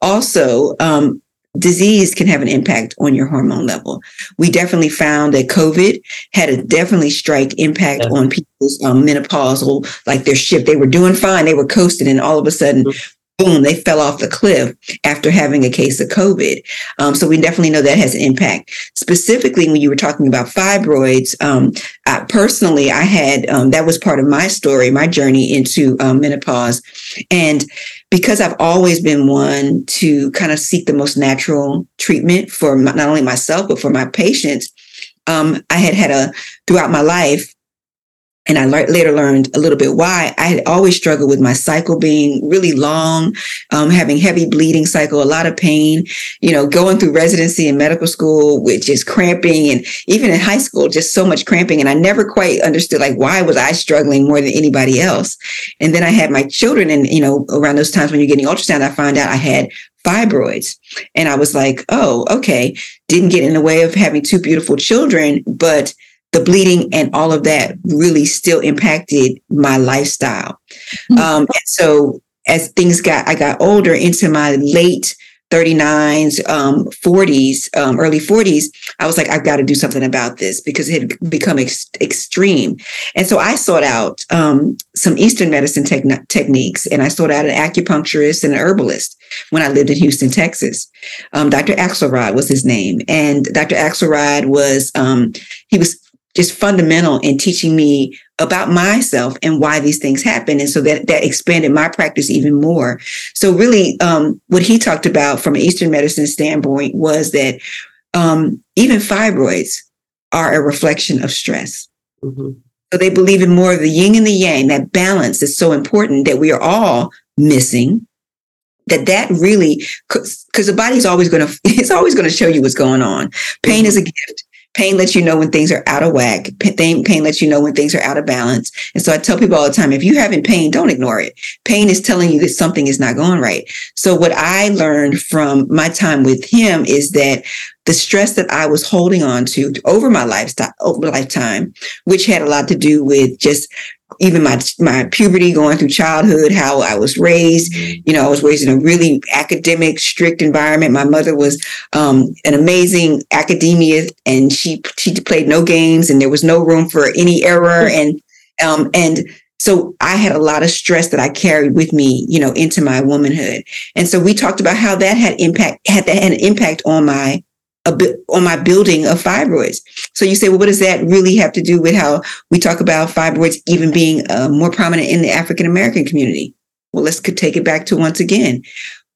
Also, um, disease can have an impact on your hormone level. We definitely found that COVID had a definitely strike impact Yeah. on people's um, menopausal, like their shift. They were doing fine, they were coasting, and all of a sudden, boom, they fell off the cliff after having a case of COVID. Um, so we definitely know that has an impact. Specifically, when you were talking about fibroids, um, I, personally, I had um, that was part of my story, my journey into um, menopause, and because I've always been one to kind of seek the most natural treatment for my, not only myself but for my patients, um, I had had a throughout my life and I le- later learned a little bit why I had always struggled with my cycle being really long, um, having heavy bleeding cycle, a lot of pain, you know, going through residency and medical school, which is cramping and even in high school, just so much cramping. And I never quite understood like, why was I struggling more than anybody else? And then I had my children and, you know, around those times when you're getting ultrasound, I found out I had fibroids. And I was like, oh, okay. Didn't get in the way of having two beautiful children, but the bleeding and all of that really still impacted my lifestyle. Mm-hmm. Um, and so as things got, I got older into my late 39s, um, 40s, um, early 40s, I was like, I've got to do something about this because it had become ex- extreme. And so I sought out um, some Eastern medicine te- techniques and I sought out an acupuncturist and an herbalist when I lived in Houston, Texas. Um, Dr. Axelrod was his name. And Dr. Axelrod was, um, he was just fundamental in teaching me about myself and why these things happen. And so that, that expanded my practice even more. So really, um, what he talked about from an Eastern medicine standpoint was that um, even fibroids are a reflection of stress. Mm-hmm. So they believe in more of the yin and the yang, that balance is so important that we are all missing that that really because the body's always going to it's always going to show you what's going on pain mm-hmm. is a gift Pain lets you know when things are out of whack. Pain, pain lets you know when things are out of balance. And so I tell people all the time, if you're having pain, don't ignore it. Pain is telling you that something is not going right. So what I learned from my time with him is that the stress that I was holding on to over my lifestyle, over lifetime, which had a lot to do with just even my my puberty going through childhood how i was raised. You know i was raised in a really academic strict environment. My mother was um, an amazing academia and she she played no games and there was no room for any error and um, and so I had a lot of stress that I carried with me, you know, into my womanhood. And so we talked about how that had impact had that had an impact on my on my building of fibroids. So you say, well, what does that really have to do with how we talk about fibroids even being uh, more prominent in the African American community? Well, let's could take it back to once again.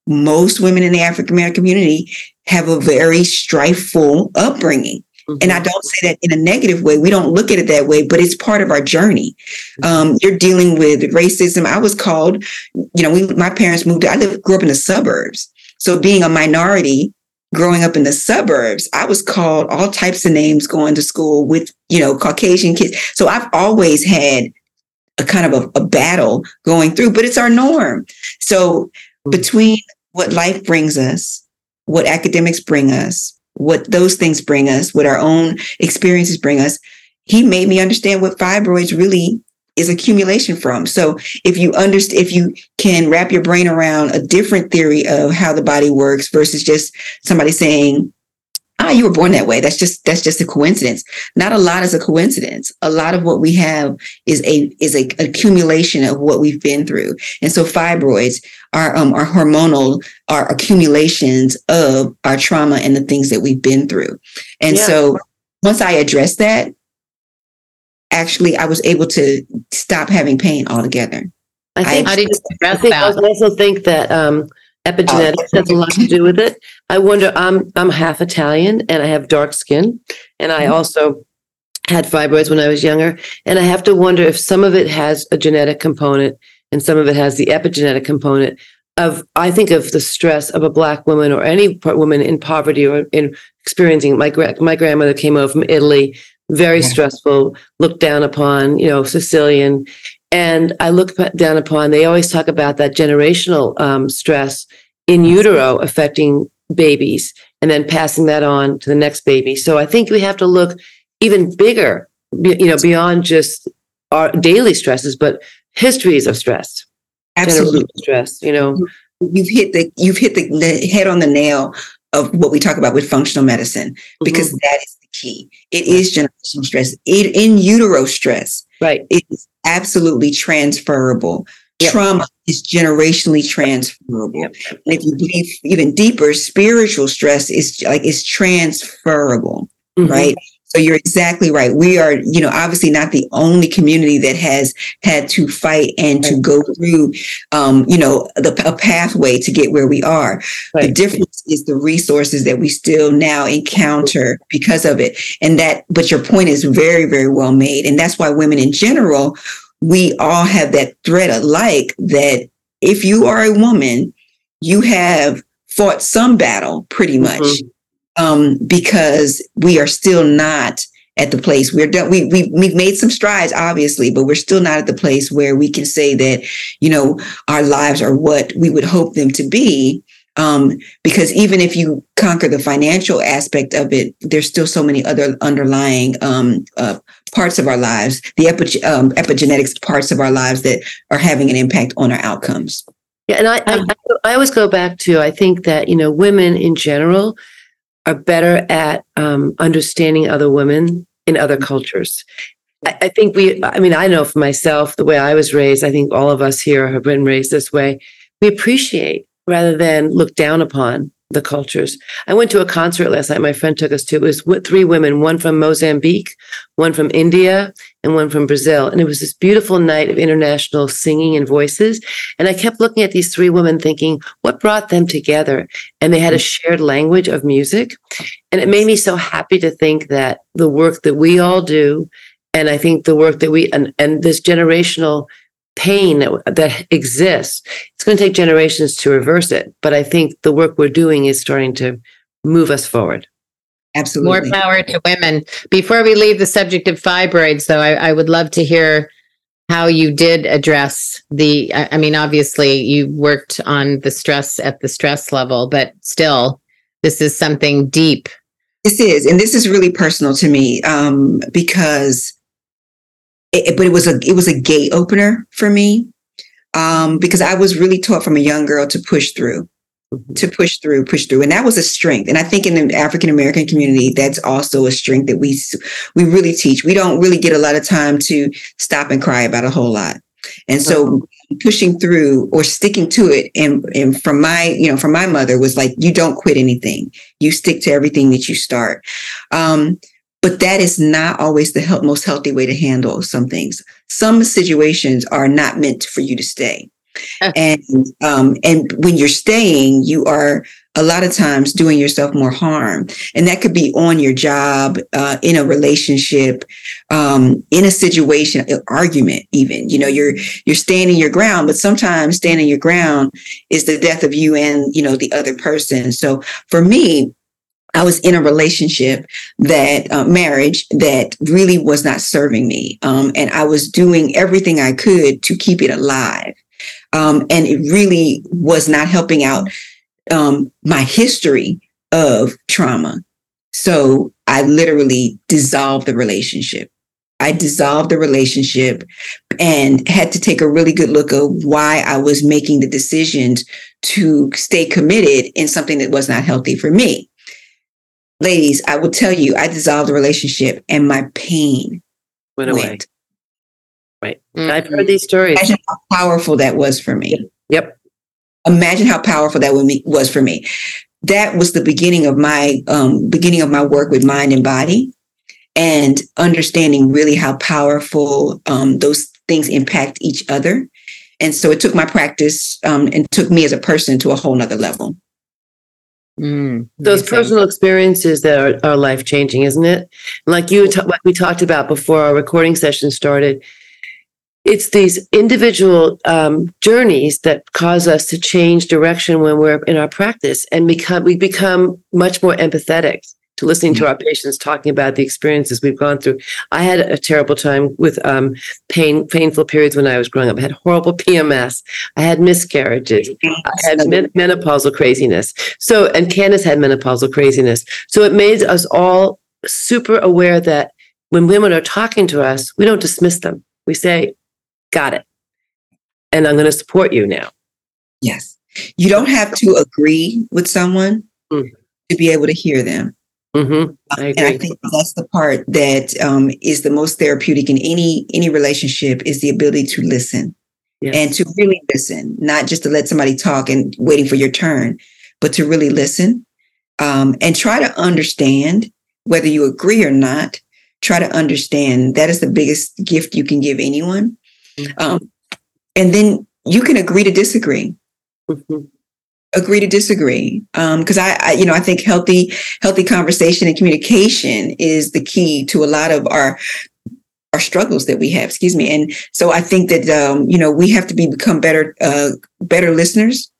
Most women in the African American community have a very strifeful upbringing. Mm-hmm. And I don't say that in a negative way. We don't look at it that way, but it's part of our journey. Um, you're dealing with racism. I was called, you know, we, my parents moved. I lived, grew up in the suburbs, so being a minority growing up in the suburbs, I was called all types of names going to school with, you know, Caucasian kids. So I've always had a kind of a, a battle going through, but it's our norm. So between what life brings us, what academics bring us, what those things bring us, what our own experiences bring us, he made me understand what fibroids really is accumulation from. So if you understand, if you can wrap your brain around a different theory of how the body works versus just somebody saying, ah, you were born that way. That's just, that's just a coincidence. Not a lot is a coincidence. A lot of what we have is a, is a accumulation of what we've been through. And so fibroids are, um, are hormonal, are accumulations of our trauma and the things that we've been through. And yeah. so once I address that, actually I was able to stop having pain altogether. I think, I, I, think I also think that um, epigenetics has a lot to do with it. I wonder. I'm I'm half Italian and I have dark skin, and I mm-hmm. also had fibroids when I was younger, and I have to wonder if some of it has a genetic component and some of it has the epigenetic component. Of I think of the stress of a black woman or any woman in poverty or in experiencing. My my grandmother came over from Italy very yeah. stressful, looked down upon, you know, Sicilian. And I look down upon, they always talk about that generational um, stress in utero affecting babies and then passing that on to the next baby. So I think we have to look even bigger, you know, beyond just our daily stresses, but histories of stress. Absolutely. Stress, you know. You've hit the you've hit the, the head on the nail of what we talk about with functional medicine because mm-hmm. that is key. It is generational stress. It in utero stress. Right. It is absolutely transferable. Yep. Trauma is generationally transferable. Yep. And if you believe even deeper, spiritual stress is like it's transferable, mm-hmm. right? So you're exactly right. We are, you know, obviously not the only community that has had to fight and to go through, um, you know, the, a pathway to get where we are. Right. The difference is the resources that we still now encounter because of it. And that, but your point is very, very well made. And that's why women in general, we all have that thread alike that if you are a woman, you have fought some battle pretty much. Mm-hmm um, because we are still not at the place we're done. We, we, we've made some strides, obviously, but we're still not at the place where we can say that, you know, our lives are what we would hope them to be. Um, because even if you conquer the financial aspect of it, there's still so many other underlying um, uh, parts of our lives, the epi- um, epigenetics parts of our lives that are having an impact on our outcomes. Yeah, and I, I, I always go back to I think that you know women in general are better at um, understanding other women in other cultures. I, I think we, I mean, I know for myself the way I was raised. I think all of us here have been raised this way. We appreciate rather than look down upon the cultures. I went to a concert last night. My friend took us to. It was three women, one from Mozambique, one from India, and one from Brazil. And it was this beautiful night of international singing and voices. And I kept looking at these three women, thinking, what brought them together? And they had a shared language of music. And it made me so happy to think that the work that we all do, and I think the work that we and, and this generational pain that, that exists. It's going to take generations to reverse it. But I think the work we're doing is starting to move us forward. Absolutely. More power to women. Before we leave the subject of fibroids, though, I, I would love to hear how you did address the. I mean, obviously, you worked on the stress at the stress level, but still, this is something deep. This is, and this is really personal to me um, because it, but it was a it was a gate opener for me um, because I was really taught from a young girl to push through, mm-hmm. to push through, push through, and that was a strength. And I think in the African American community, that's also a strength that we we really teach. We don't really get a lot of time to stop and cry about a whole lot, and so mm-hmm. pushing through or sticking to it. And and from my you know from my mother was like, you don't quit anything. You stick to everything that you start. Um, but that is not always the help, most healthy way to handle some things. Some situations are not meant for you to stay. and um, and when you're staying, you are a lot of times doing yourself more harm, and that could be on your job, uh, in a relationship, um, in a situation, an argument. Even you know you're you're standing your ground, but sometimes standing your ground is the death of you and you know the other person. So for me, I was in a relationship that uh, marriage that really was not serving me. Um, and I was doing everything I could to keep it alive. Um, and it really was not helping out um, my history of trauma. So I literally dissolved the relationship. I dissolved the relationship and had to take a really good look at why I was making the decisions to stay committed in something that was not healthy for me ladies, I will tell you, I dissolved the relationship and my pain went away. Went. Right. Mm-hmm. I've heard these stories. Imagine how powerful that was for me. Yep. Imagine how powerful that was for me. That was the beginning of my um, beginning of my work with mind and body, and understanding really how powerful um, those things impact each other. And so it took my practice um, and took me as a person to a whole nother level. Mm, Those personal experiences that are, are life changing, isn't it? Like you, like we talked about before our recording session started. It's these individual um, journeys that cause us to change direction when we're in our practice and become we become much more empathetic to listening to our patients talking about the experiences we've gone through. I had a terrible time with um, pain, painful periods when I was growing up. I had horrible PMS. I had miscarriages. I had men- menopausal craziness. So, and Candace had menopausal craziness. So it made us all super aware that when women are talking to us, we don't dismiss them. We say, got it. And I'm going to support you now. Yes. You don't have to agree with someone mm. to be able to hear them. Mm-hmm. I and I think that's the part that um, is the most therapeutic in any any relationship is the ability to listen yes. and to really listen, not just to let somebody talk and waiting for your turn, but to really listen um, and try to understand whether you agree or not. Try to understand that is the biggest gift you can give anyone, mm-hmm. um, and then you can agree to disagree. Mm-hmm agree to disagree because um, I, I, you know i think healthy healthy conversation and communication is the key to a lot of our our struggles that we have excuse me. And so i think that um, you know we have to be become better uh, better listeners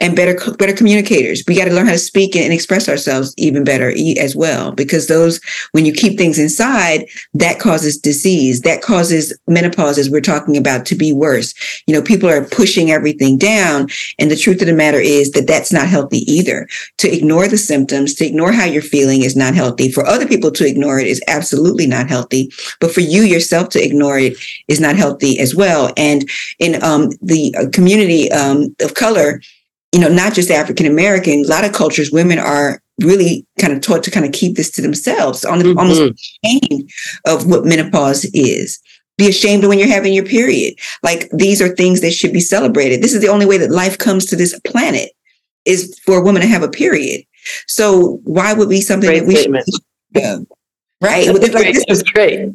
and better better communicators. We got to learn how to speak and express ourselves even better as well because those when you keep things inside, that causes disease. That causes menopause as we're talking about to be worse. You know, people are pushing everything down and the truth of the matter is that that's not healthy either. To ignore the symptoms, to ignore how you're feeling is not healthy. For other people to ignore it is absolutely not healthy, but for you yourself to ignore it is not healthy as well. And in um, the uh, community um, of color, you know, not just African American, a lot of cultures, women are really kind of taught to kind of keep this to themselves, on the, mm-hmm. almost ashamed of what menopause is. Be ashamed when you're having your period. Like these are things that should be celebrated. This is the only way that life comes to this planet is for a woman to have a period. So why would be something Great that we statement. should, uh, right? That's, like, great. That's great.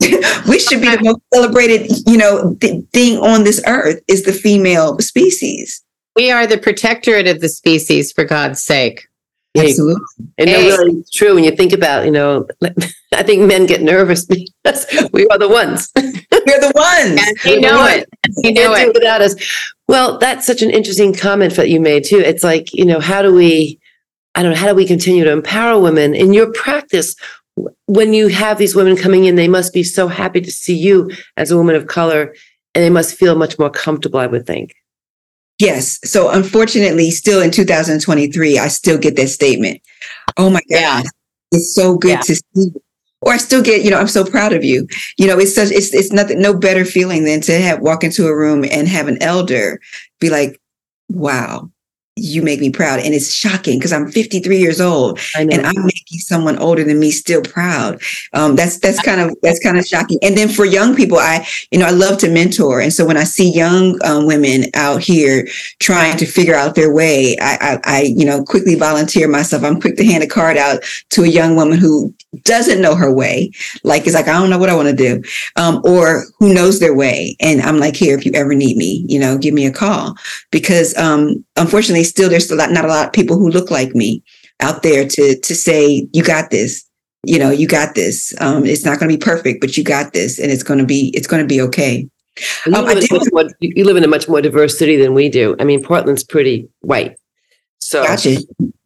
we should be the most celebrated, you know, th- thing on this earth is the female species. We are the protectorate of the species, for God's sake. Absolutely. And hey. really true when you think about, you know, I think men get nervous because we are the ones. We're the ones. And you know it. You know it. without us. Well, that's such an interesting comment that you made too. It's like, you know, how do we, I don't know, how do we continue to empower women in your practice? When you have these women coming in, they must be so happy to see you as a woman of color and they must feel much more comfortable, I would think. Yes. So unfortunately, still in 2023, I still get that statement. Oh my God. Yeah. It's so good yeah. to see. Or I still get, you know, I'm so proud of you. You know, it's such it's it's nothing no better feeling than to have walk into a room and have an elder be like, wow, you make me proud. And it's shocking because I'm 53 years old and I'm making someone older than me still proud. Um, that's that's kind of that's kind of shocking. And then for young people, I you know I love to mentor, and so when I see young um, women out here trying to figure out their way, I, I, I you know quickly volunteer myself. I'm quick to hand a card out to a young woman who doesn't know her way, like it's like I don't know what I want to do, um, or who knows their way, and I'm like, here, if you ever need me, you know, give me a call because um, unfortunately still there's lot, not a lot of people who look like me out there to to say you got this. You know you got this. Um, it's not going to be perfect but you got this and it's going to be it's going to be okay. You, um, live more, you, live in a much more diverse city than we do. I mean portland's pretty white. So gotcha.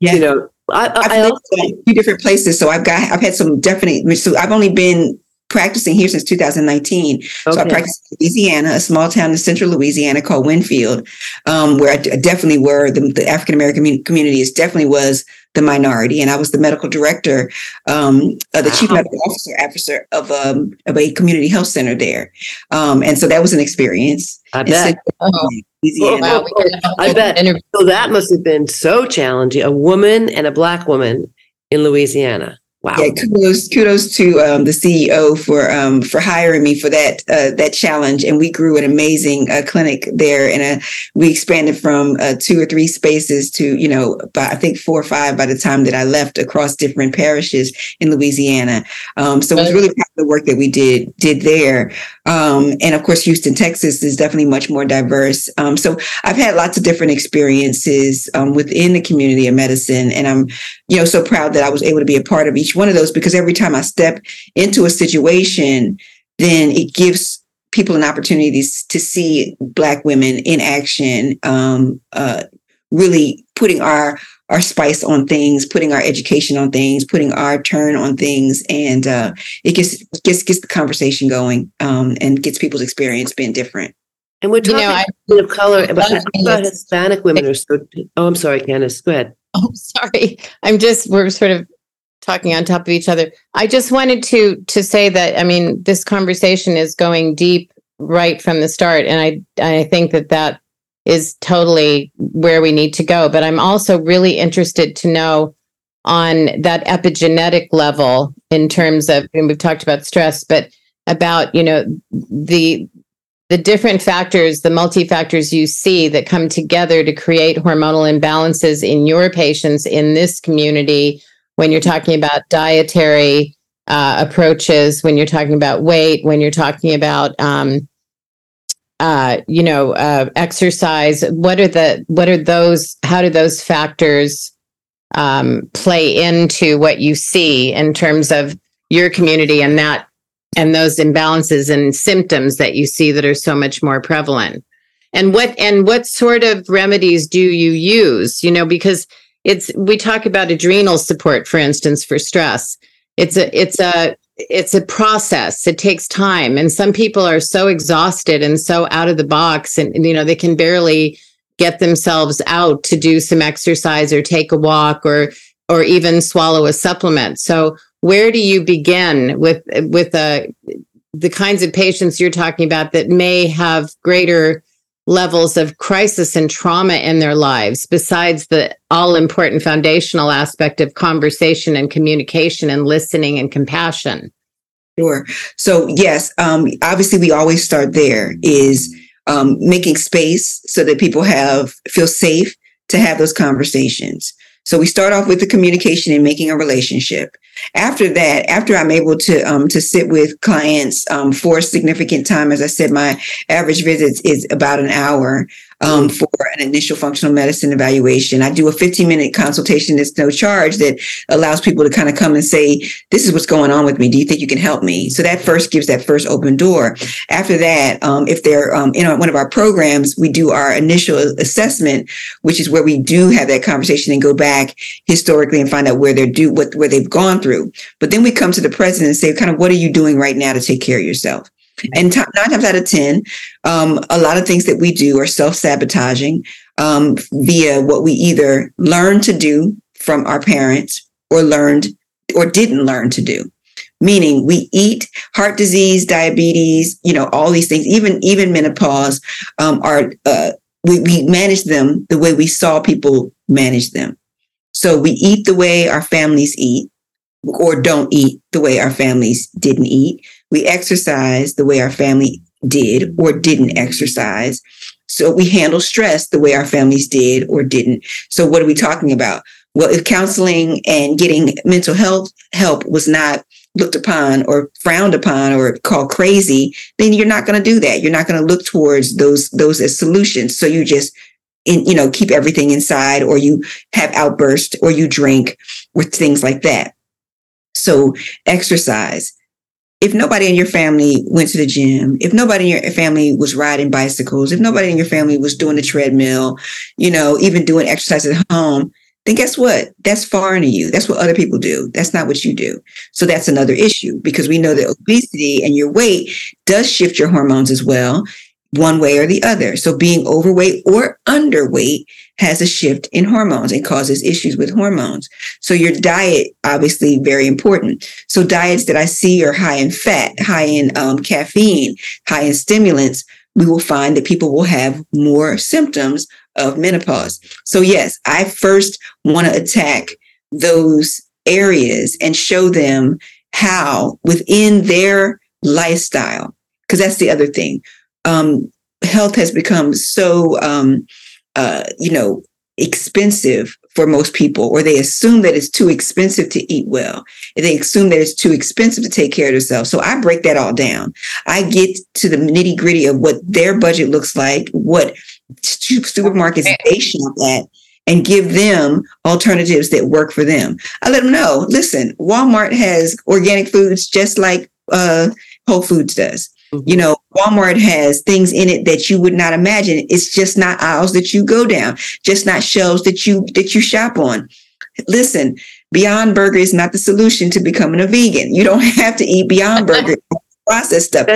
yeah. you know I, I, have lived a few different places so i've got i've had some definite so i've only been practicing here since 2019. Okay. So I practiced in Louisiana, a small town in central Louisiana called Winnfield, um, where I definitely were the, the African American community is definitely was the minority, and I was the medical director, um, uh, the wow. chief medical officer, officer of um, of a community health center there, um, and so that was an experience. I bet. Oh. Wow, I bet. So that must have been so challenging. A woman and a black woman in Louisiana. Wow. Yeah, kudos, kudos to um, the CEO for um, for hiring me for that uh, that challenge, and we grew an amazing uh, clinic there, and uh, we expanded from uh, two or three spaces to you know, by, I think four or five by the time that I left across different parishes in Louisiana. Um, so it was really proud of the work that we did did there, um, and of course, Houston, Texas is definitely much more diverse. Um, so I've had lots of different experiences um, within the community of medicine, and I'm you know so proud that I was able to be a part of each one of those because every time I step into a situation, then it gives people an opportunity to see Black women in action, um, uh, really putting our our spice on things, putting our education on things, putting our turn on things, and uh, it gets gets gets the conversation going um, and gets people's experience being different. And we're talking you know, of color, but Hispanic women are so. Oh, I'm sorry, Candace. Go ahead. Oh, sorry. I'm just we're sort of talking on top of each other. I just wanted to to say that I mean this conversation is going deep right from the start, and I I think that that is totally where we need to go. But I'm also really interested to know on that epigenetic level in terms of and we've talked about stress, but about you know the the different factors, the multi factors you see that come together to create hormonal imbalances in your patients in this community when you're talking about dietary uh, approaches, when you're talking about weight, when you're talking about um, uh, you know uh, exercise. What are the what are those? How do those factors um, play into what you see in terms of your community and that and those imbalances and symptoms that you see that are so much more prevalent? and what and what sort of remedies do you use? You know because it's we talk about adrenal support for instance for stress. It's a it's a it's a process. It takes time. And some people are so exhausted and so out of the box and, you know they can barely get themselves out to do some exercise or take a walk or or even swallow a supplement. So where do you begin with with uh, the kinds of patients you're talking about that may have greater levels of crisis and trauma in their lives besides the all important foundational aspect of conversation and communication and listening and compassion? Sure. So yes um, obviously we always start there is um, making space so that people have feel safe to have those conversations so we start off with the communication and making a relationship. After that, after I'm able to um, to sit with clients um, for a significant time, as I said, my average visits is about an hour um, for an initial functional medicine evaluation. I do a 15 minute consultation that's no charge that allows people to kind of come and say, This is what's going on with me. Do you think you can help me? So that first gives that first open door. After that, um, if they're um, in one of our programs, we do our initial assessment, which is where we do have that conversation and go back historically and find out where they're due, what where they've gone through. But then we come to the present and say, kind of, what are you doing right now to take care of yourself? And t- nine times out of 10, um, a lot of things that we do are self sabotaging um, via what we either learned to do from our parents or learned or didn't learn to do. Meaning we eat heart disease, diabetes, you know, all these things, even, even menopause, um, are, uh, we, we manage them the way we saw people manage them. So we eat the way our families eat or don't eat the way our families didn't eat. We exercise the way our family did or didn't exercise. So we handle stress the way our families did or didn't. So what are we talking about? Well, if counseling and getting mental health help was not looked upon or frowned upon or called crazy, then you're not going to do that. You're not going to look towards those those as solutions. So you just in, you know keep everything inside or you have outbursts or you drink or things like that. So exercise if nobody in your family went to the gym, if nobody in your family was riding bicycles, if nobody in your family was doing the treadmill, you know, even doing exercise at home, then guess what? That's foreign to you. That's what other people do. That's not what you do. So that's another issue because we know that obesity and your weight does shift your hormones as well one way or the other. So being overweight or underweight has a shift in hormones and causes issues with hormones. So your diet, obviously very important. So diets that I see are high in fat, high in um, caffeine, high in stimulants, we will find that people will have more symptoms of menopause. So yes, I first want to attack those areas and show them how within their lifestyle, because that's the other thing um, health has become so, um, uh, you know, expensive for most people, or they assume that it's too expensive to eat well. and They assume that it's too expensive to take care of themselves. So I break that all down. I get to the nitty gritty of what their budget looks like, what supermarkets they shop at, and give them alternatives that work for them. I let them know, listen, Walmart has organic foods just like uh, Whole Foods does. Mm-hmm. You know, Walmart has things in it that you would not imagine. It's just not aisles that you go down, just not shelves that you that you shop on. Listen, Beyond Burger is not the solution to becoming a vegan. You don't have to eat Beyond Burger processed stuff.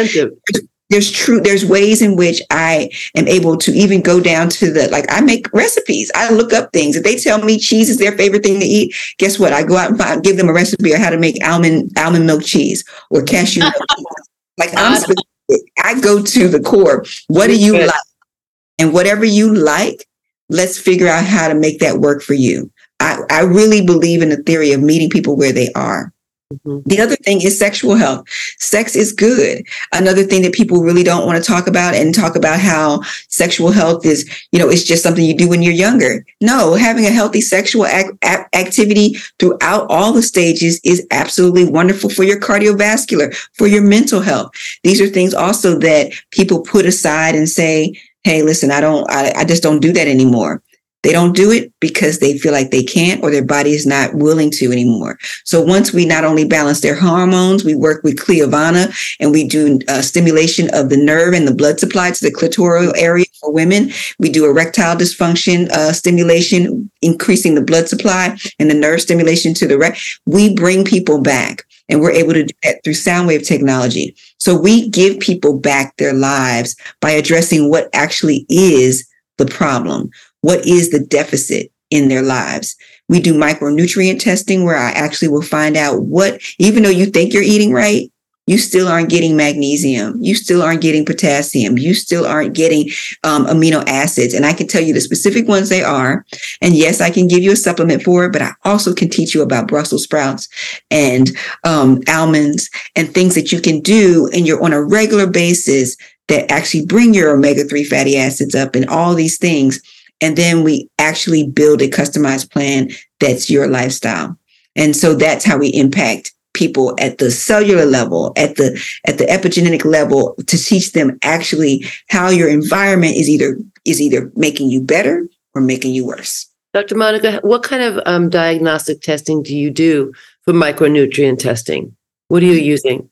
There's true, there's ways in which I am able to even go down to the like I make recipes. I look up things. If they tell me cheese is their favorite thing to eat, guess what? I go out and find, give them a recipe on how to make almond almond milk cheese or cashew milk like I'm specific. I go to the core. What do you like? And whatever you like, let's figure out how to make that work for you. I, I really believe in the theory of meeting people where they are. Mm-hmm. The other thing is sexual health. Sex is good. Another thing that people really don't want to talk about and talk about how sexual health is, you know, it's just something you do when you're younger. No, having a healthy sexual ac- activity throughout all the stages is absolutely wonderful for your cardiovascular, for your mental health. These are things also that people put aside and say, Hey, listen, I don't, I, I just don't do that anymore. They don't do it because they feel like they can't or their body is not willing to anymore. So once we not only balance their hormones, we work with Cliovana and we do uh, stimulation of the nerve and the blood supply to the clitoral area for women. We do erectile dysfunction uh, stimulation, increasing the blood supply and the nerve stimulation to the rect. We bring people back and we're able to do that through sound wave technology. So we give people back their lives by addressing what actually is the problem. What is the deficit in their lives? We do micronutrient testing where I actually will find out what, even though you think you're eating right, you still aren't getting magnesium. You still aren't getting potassium. You still aren't getting um, amino acids. And I can tell you the specific ones they are. And yes, I can give you a supplement for it, but I also can teach you about Brussels sprouts and um, almonds and things that you can do and you're on a regular basis that actually bring your omega 3 fatty acids up and all these things. And then we actually build a customized plan that's your lifestyle. And so that's how we impact people at the cellular level, at the at the epigenetic level to teach them actually how your environment is either is either making you better or making you worse. Dr. Monica, what kind of um, diagnostic testing do you do for micronutrient testing? What are you using?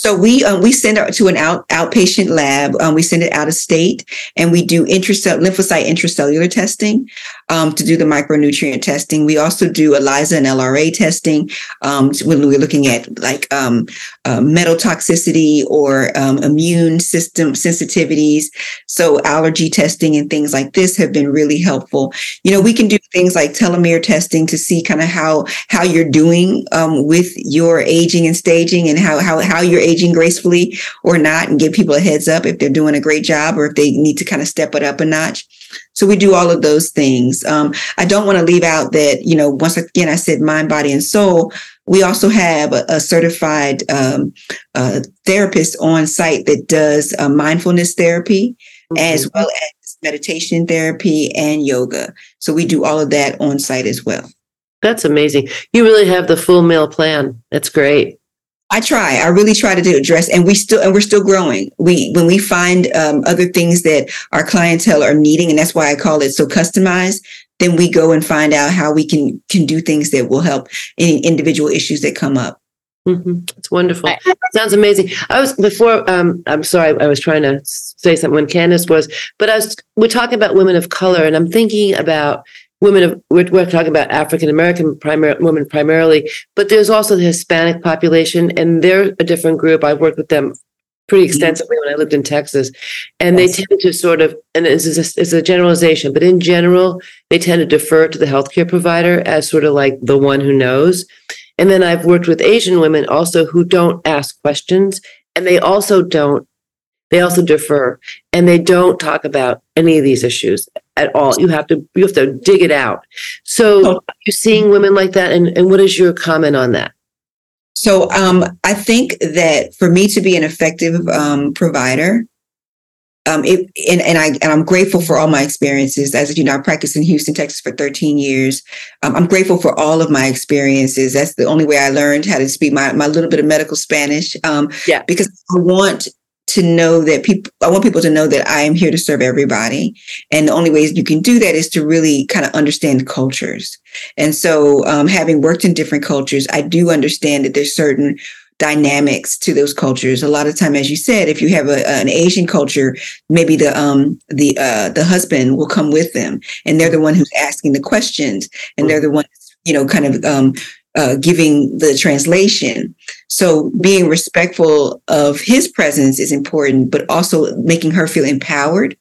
So we um, we send it to an out, outpatient lab. Um, we send it out of state, and we do intracell- lymphocyte intracellular testing um, to do the micronutrient testing. We also do ELISA and LRA testing um, when we're looking at like um, uh, metal toxicity or um, immune system sensitivities. So allergy testing and things like this have been really helpful. You know, we can do things like telomere testing to see kind of how how you're doing with your aging and staging, and how how how you're aging gracefully or not and give people a heads up if they're doing a great job or if they need to kind of step it up a notch. So we do all of those things. Um, I don't want to leave out that, you know, once again, I said mind, body, and soul. We also have a, a certified um, uh, therapist on site that does uh, mindfulness therapy mm-hmm. as well as meditation therapy and yoga. So we do all of that on site as well. That's amazing. You really have the full meal plan. That's great. I try. I really try to do address, and we still and we're still growing. We when we find um, other things that our clientele are needing, and that's why I call it so customized. Then we go and find out how we can can do things that will help any individual issues that come up. Mm-hmm. It's wonderful. Sounds amazing. I was before. Um, I'm sorry. I was trying to say something when Candace was, but I was. We're talking about women of color, and I'm thinking about women of we're, we're talking about African American women primarily, but there's also the Hispanic population, and they're a different group. I worked with them pretty mm-hmm. extensively when I lived in Texas, and yes. they tend to sort of and it's a, it's a generalization, but in general, they tend to defer to the healthcare provider as sort of like the one who knows. And then I've worked with Asian women also who don't ask questions, and they also don't they also defer and they don't talk about any of these issues at all. You have to you have to dig it out. So oh. you're seeing women like that, and, and what is your comment on that? So um, I think that for me to be an effective um, provider, um, it, and, and I and I'm grateful for all my experiences. As you know, I practiced in Houston, Texas for 13 years. Um, I'm grateful for all of my experiences. That's the only way I learned how to speak my, my little bit of medical Spanish. Um, yeah, because I want to know that people, I want people to know that I am here to serve everybody. And the only ways you can do that is to really kind of understand cultures. And so, um, having worked in different cultures, I do understand that there's certain dynamics to those cultures. A lot of time, as you said, if you have a, an Asian culture, maybe the um the uh the husband will come with them, and they're the one who's asking the questions, and they're the one you know kind of um uh, giving the translation. So being respectful of his presence is important, but also making her feel empowered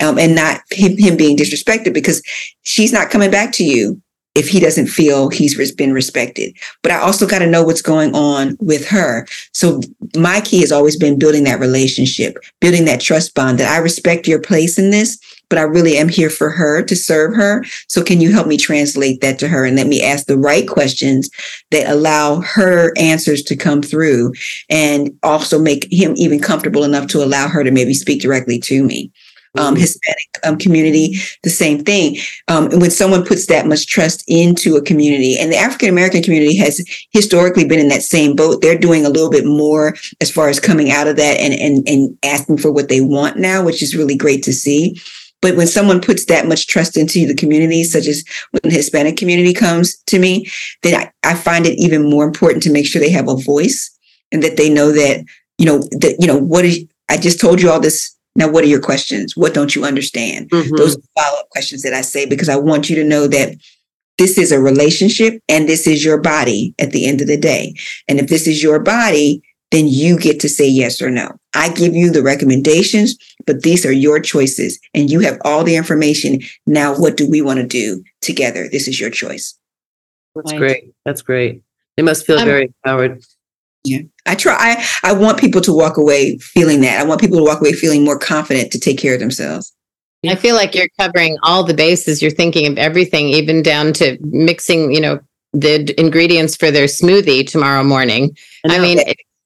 um, and not him, him being disrespected because she's not coming back to you if he doesn't feel he's been respected. But I also got to know what's going on with her. So my key has always been building that relationship, building that trust bond that I respect your place in this but I really am here for her to serve her. So can you help me translate that to her and let me ask the right questions that allow her answers to come through and also make him even comfortable enough to allow her to maybe speak directly to me. Um, mm-hmm. Hispanic um, community, the same thing. Um, when someone puts that much trust into a community, and the African American community has historically been in that same boat, they're doing a little bit more as far as coming out of that and and and asking for what they want now, which is really great to see. But when someone puts that much trust into the community, such as when the Hispanic community comes to me, then I, I find it even more important to make sure they have a voice and that they know that, you know, that, you know, what is, I just told you all this. Now, what are your questions? What don't you understand? Mm-hmm. Those follow up questions that I say because I want you to know that this is a relationship and this is your body at the end of the day. And if this is your body, then you get to say yes or no. I give you the recommendations, but these are your choices and you have all the information. Now, what do we want to do together? This is your choice. That's great. That's great. They must feel very empowered. Yeah. I try, I, I want people to walk away feeling that. I want people to walk away feeling more confident to take care of themselves. I feel like you're covering all the bases. You're thinking of everything, even down to mixing, you know, the ingredients for their smoothie tomorrow morning. I, I mean,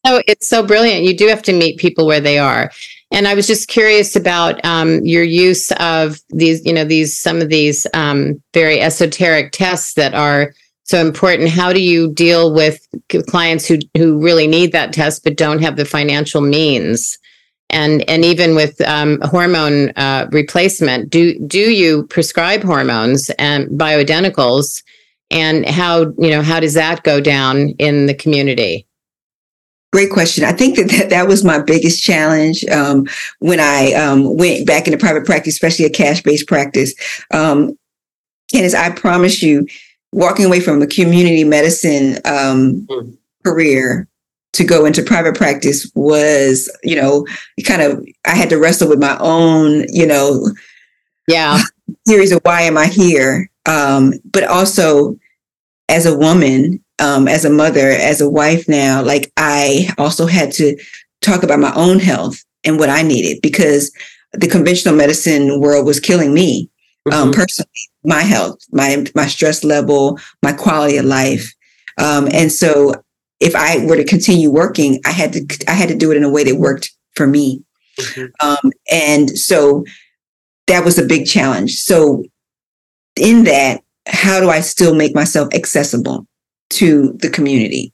so it's so brilliant. You do have to meet people where they are. And I was just curious about um, your use of these, you know, these some of these um, very esoteric tests that are so important. How do you deal with clients who who really need that test but don't have the financial means? And and even with um, hormone uh, replacement, do do you prescribe hormones and bioidenticals? And how you know how does that go down in the community? Great question. I think that that, that was my biggest challenge um, when I um, went back into private practice, especially a cash based practice. Um, Candace, I promise you, walking away from a community medicine um, mm. career to go into private practice was, you know, kind of, I had to wrestle with my own, you know, yeah, series of why am I here? Um, but also as a woman, um, as a mother, as a wife now, like I also had to talk about my own health and what I needed because the conventional medicine world was killing me um, mm-hmm. personally, my health, my my stress level, my quality of life, um, and so if I were to continue working, I had to I had to do it in a way that worked for me, mm-hmm. Um, and so that was a big challenge. So in that, how do I still make myself accessible? To the community.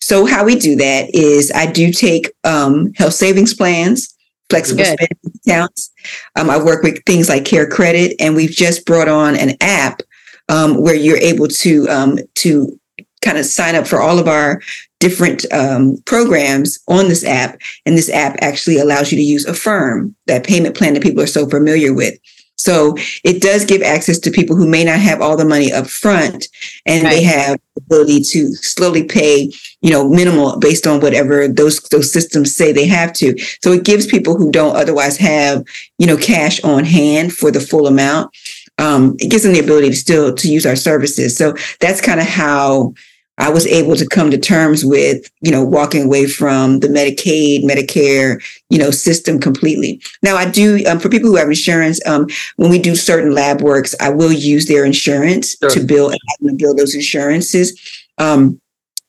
So how we do that is I do take um, health savings plans, flexible Good. spending accounts. Um, I work with things like Care Credit, and we've just brought on an app um, where you're able to um, to kind of sign up for all of our different um, programs on this app. And this app actually allows you to use Affirm, that payment plan that people are so familiar with. So it does give access to people who may not have all the money up front and right. they have the ability to slowly pay, you know, minimal based on whatever those those systems say they have to. So it gives people who don't otherwise have, you know, cash on hand for the full amount. Um, it gives them the ability to still to use our services. So that's kind of how I was able to come to terms with, you know, walking away from the Medicaid, Medicare, you know, system completely. Now, I do um, for people who have insurance. Um, when we do certain lab works, I will use their insurance sure. to build and build those insurances. Um,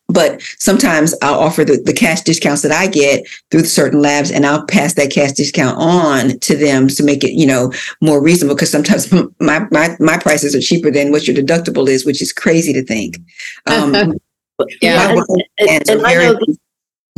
but sometimes I'll offer the, the cash discounts that I get through certain labs and I'll pass that cash discount on to them to make it, you know, more reasonable. Cause sometimes my, my, my prices are cheaper than what your deductible is, which is crazy to think. Um, yeah. And, and, and, I know,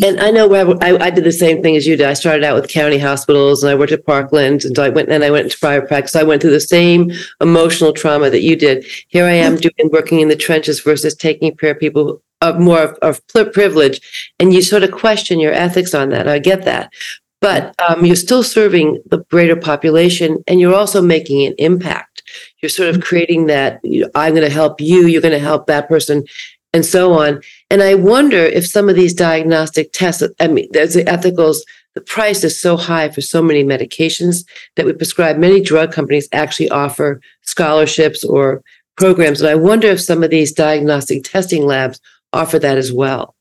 and I know where I, I, did the same thing as you did. I started out with county hospitals and I worked at Parkland and I went and I went into private practice. I went through the same emotional trauma that you did. Here I am doing working in the trenches versus taking care of people of more of, of privilege, and you sort of question your ethics on that. I get that, but um, you're still serving the greater population, and you're also making an impact. You're sort of mm-hmm. creating that. You know, I'm going to help you. You're going to help that person, and so on. And I wonder if some of these diagnostic tests. I mean, there's the ethicals. The price is so high for so many medications that we prescribe. Many drug companies actually offer scholarships or programs, and I wonder if some of these diagnostic testing labs offer that as well.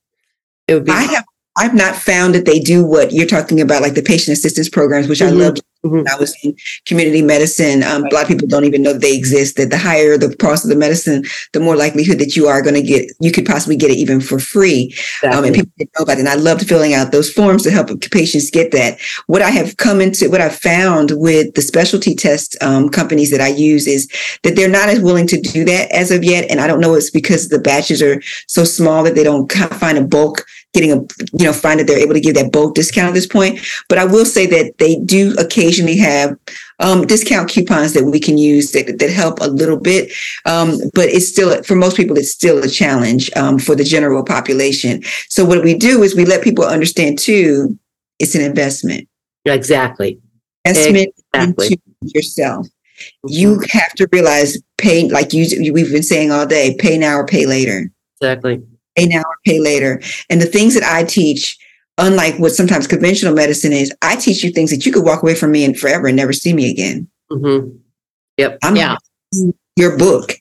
It would be. I have I've not found that they do what you're talking about, like the patient assistance programs, which mm-hmm. I loved Mm-hmm. I was in community medicine. Um, a lot of people don't even know that they exist. That the higher the cost of the medicine, the more likelihood that you are going to get, you could possibly get it even for free. Exactly. Um, and people didn't know about it. And I loved filling out those forms to help patients get that. What I have come into, what I've found with the specialty test um, companies that I use is that they're not as willing to do that as of yet. And I don't know it's because the batches are so small that they don't find a bulk getting a you know find that they're able to give that bulk discount at this point but i will say that they do occasionally have um, discount coupons that we can use that, that help a little bit. Um, but it's still, for most people, it's still a challenge um, for the general population. So what we do is we let people understand too, it's an investment. Exactly. Investment exactly. into yourself. You mm-hmm. have to realize pay, like you, we've been saying all day, pay now or pay later. Exactly. Pay now or pay later. And the things that I teach, unlike what sometimes conventional medicine is, I teach you things that you could walk away from me and forever and never see me again. Mm-hmm. Yep. I'm yeah. your book.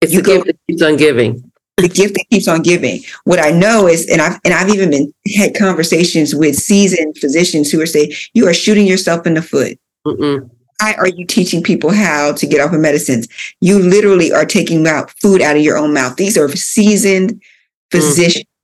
It's you the go, gift that keeps on giving. The gift that keeps on giving. What I know is, and I've and I've even been had conversations with seasoned physicians who are saying, "You are shooting yourself in the foot." Mm-mm. Why are you teaching people how to get off of medicines? You literally are taking out food out of your own mouth. These are seasoned. Physicians. Mm.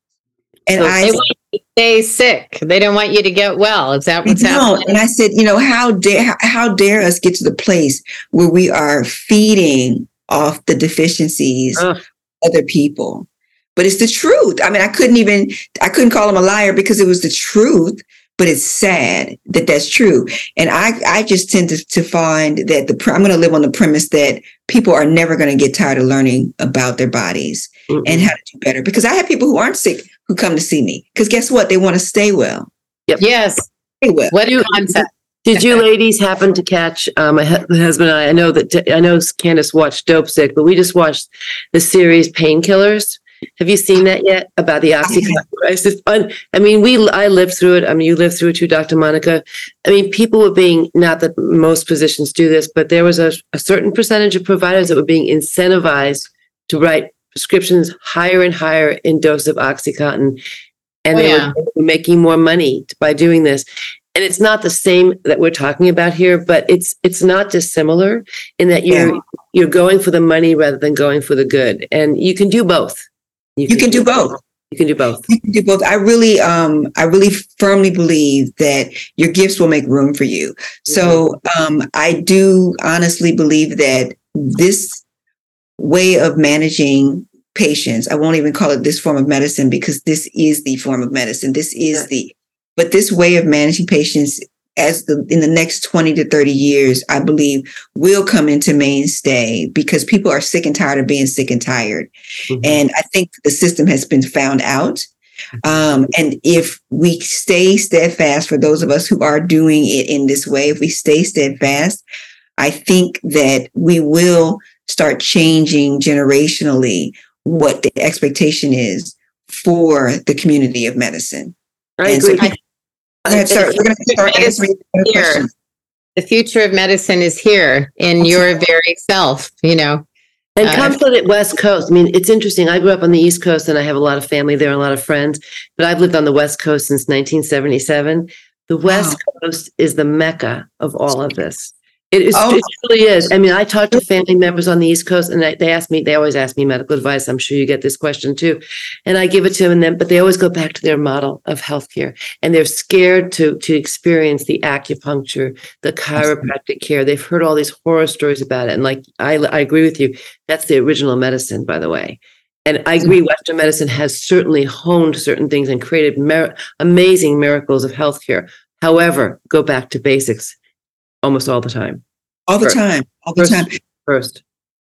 And so I stay sick. They don't want you to get well. Is that what's happening? And I said, you know, how dare how, how dare us get to the place where we are feeding off the deficiencies of other people? But it's the truth. I mean, I couldn't even I couldn't call him a liar because it was the truth. But it's sad that that's true. And I I just tend to, to find that the I'm going to live on the premise that people are never going to get tired of learning about their bodies mm-hmm. and how to do better. Because I have people who aren't sick who come to see me. Because guess what? They want to stay well. Yep. Yes. Stay well. What do you concept? Did you ladies happen to catch um, my husband and I? I know that I know Candace watched Dopesick, but we just watched the series Painkillers. Have you seen that yet about the oxycontin crisis? I mean, we I lived through it. I mean, you lived through it too, Dr. Monica. I mean, people were being not that most physicians do this, but there was a, a certain percentage of providers that were being incentivized to write prescriptions higher and higher in dose of oxycontin and oh, they, yeah. were, making more money by doing this and it's not the same that we're talking about here but it's it's not dissimilar in that you're yeah. you're going for the money rather than going for the good and you can do both you can, you can do, do both. both you can do both you can do both i really um i really firmly believe that your gifts will make room for you mm-hmm. so um i do honestly believe that this way of managing patients. I won't even call it this form of medicine because this is the form of medicine. This is the, but this way of managing patients as the in the next 20 to 30 years, I believe will come into mainstay because people are sick and tired of being sick and tired. Mm-hmm. And I think the system has been found out. Um, and if we stay steadfast for those of us who are doing it in this way, if we stay steadfast, I think that we will start changing generationally what the expectation is for the community of medicine. I and agree. So, I, start, we're going to start answering questions. The future of medicine is here in That's your very self, you know. And uh, come from the West Coast. I mean, it's interesting. I grew up on the East Coast and I have a lot of family there, and a lot of friends, but I've lived on the West Coast since 1977. The West wow. Coast is the mecca of all of this. It, is, oh. it really is. I mean, I talk to family members on the East Coast, and they, they ask me. They always ask me medical advice. I'm sure you get this question too, and I give it to them. And then, but they always go back to their model of healthcare, and they're scared to to experience the acupuncture, the chiropractic care. They've heard all these horror stories about it, and like I, I agree with you. That's the original medicine, by the way. And I agree, Western medicine has certainly honed certain things and created mer- amazing miracles of healthcare. However, go back to basics almost all the time. All the first. time. All the first, time. First.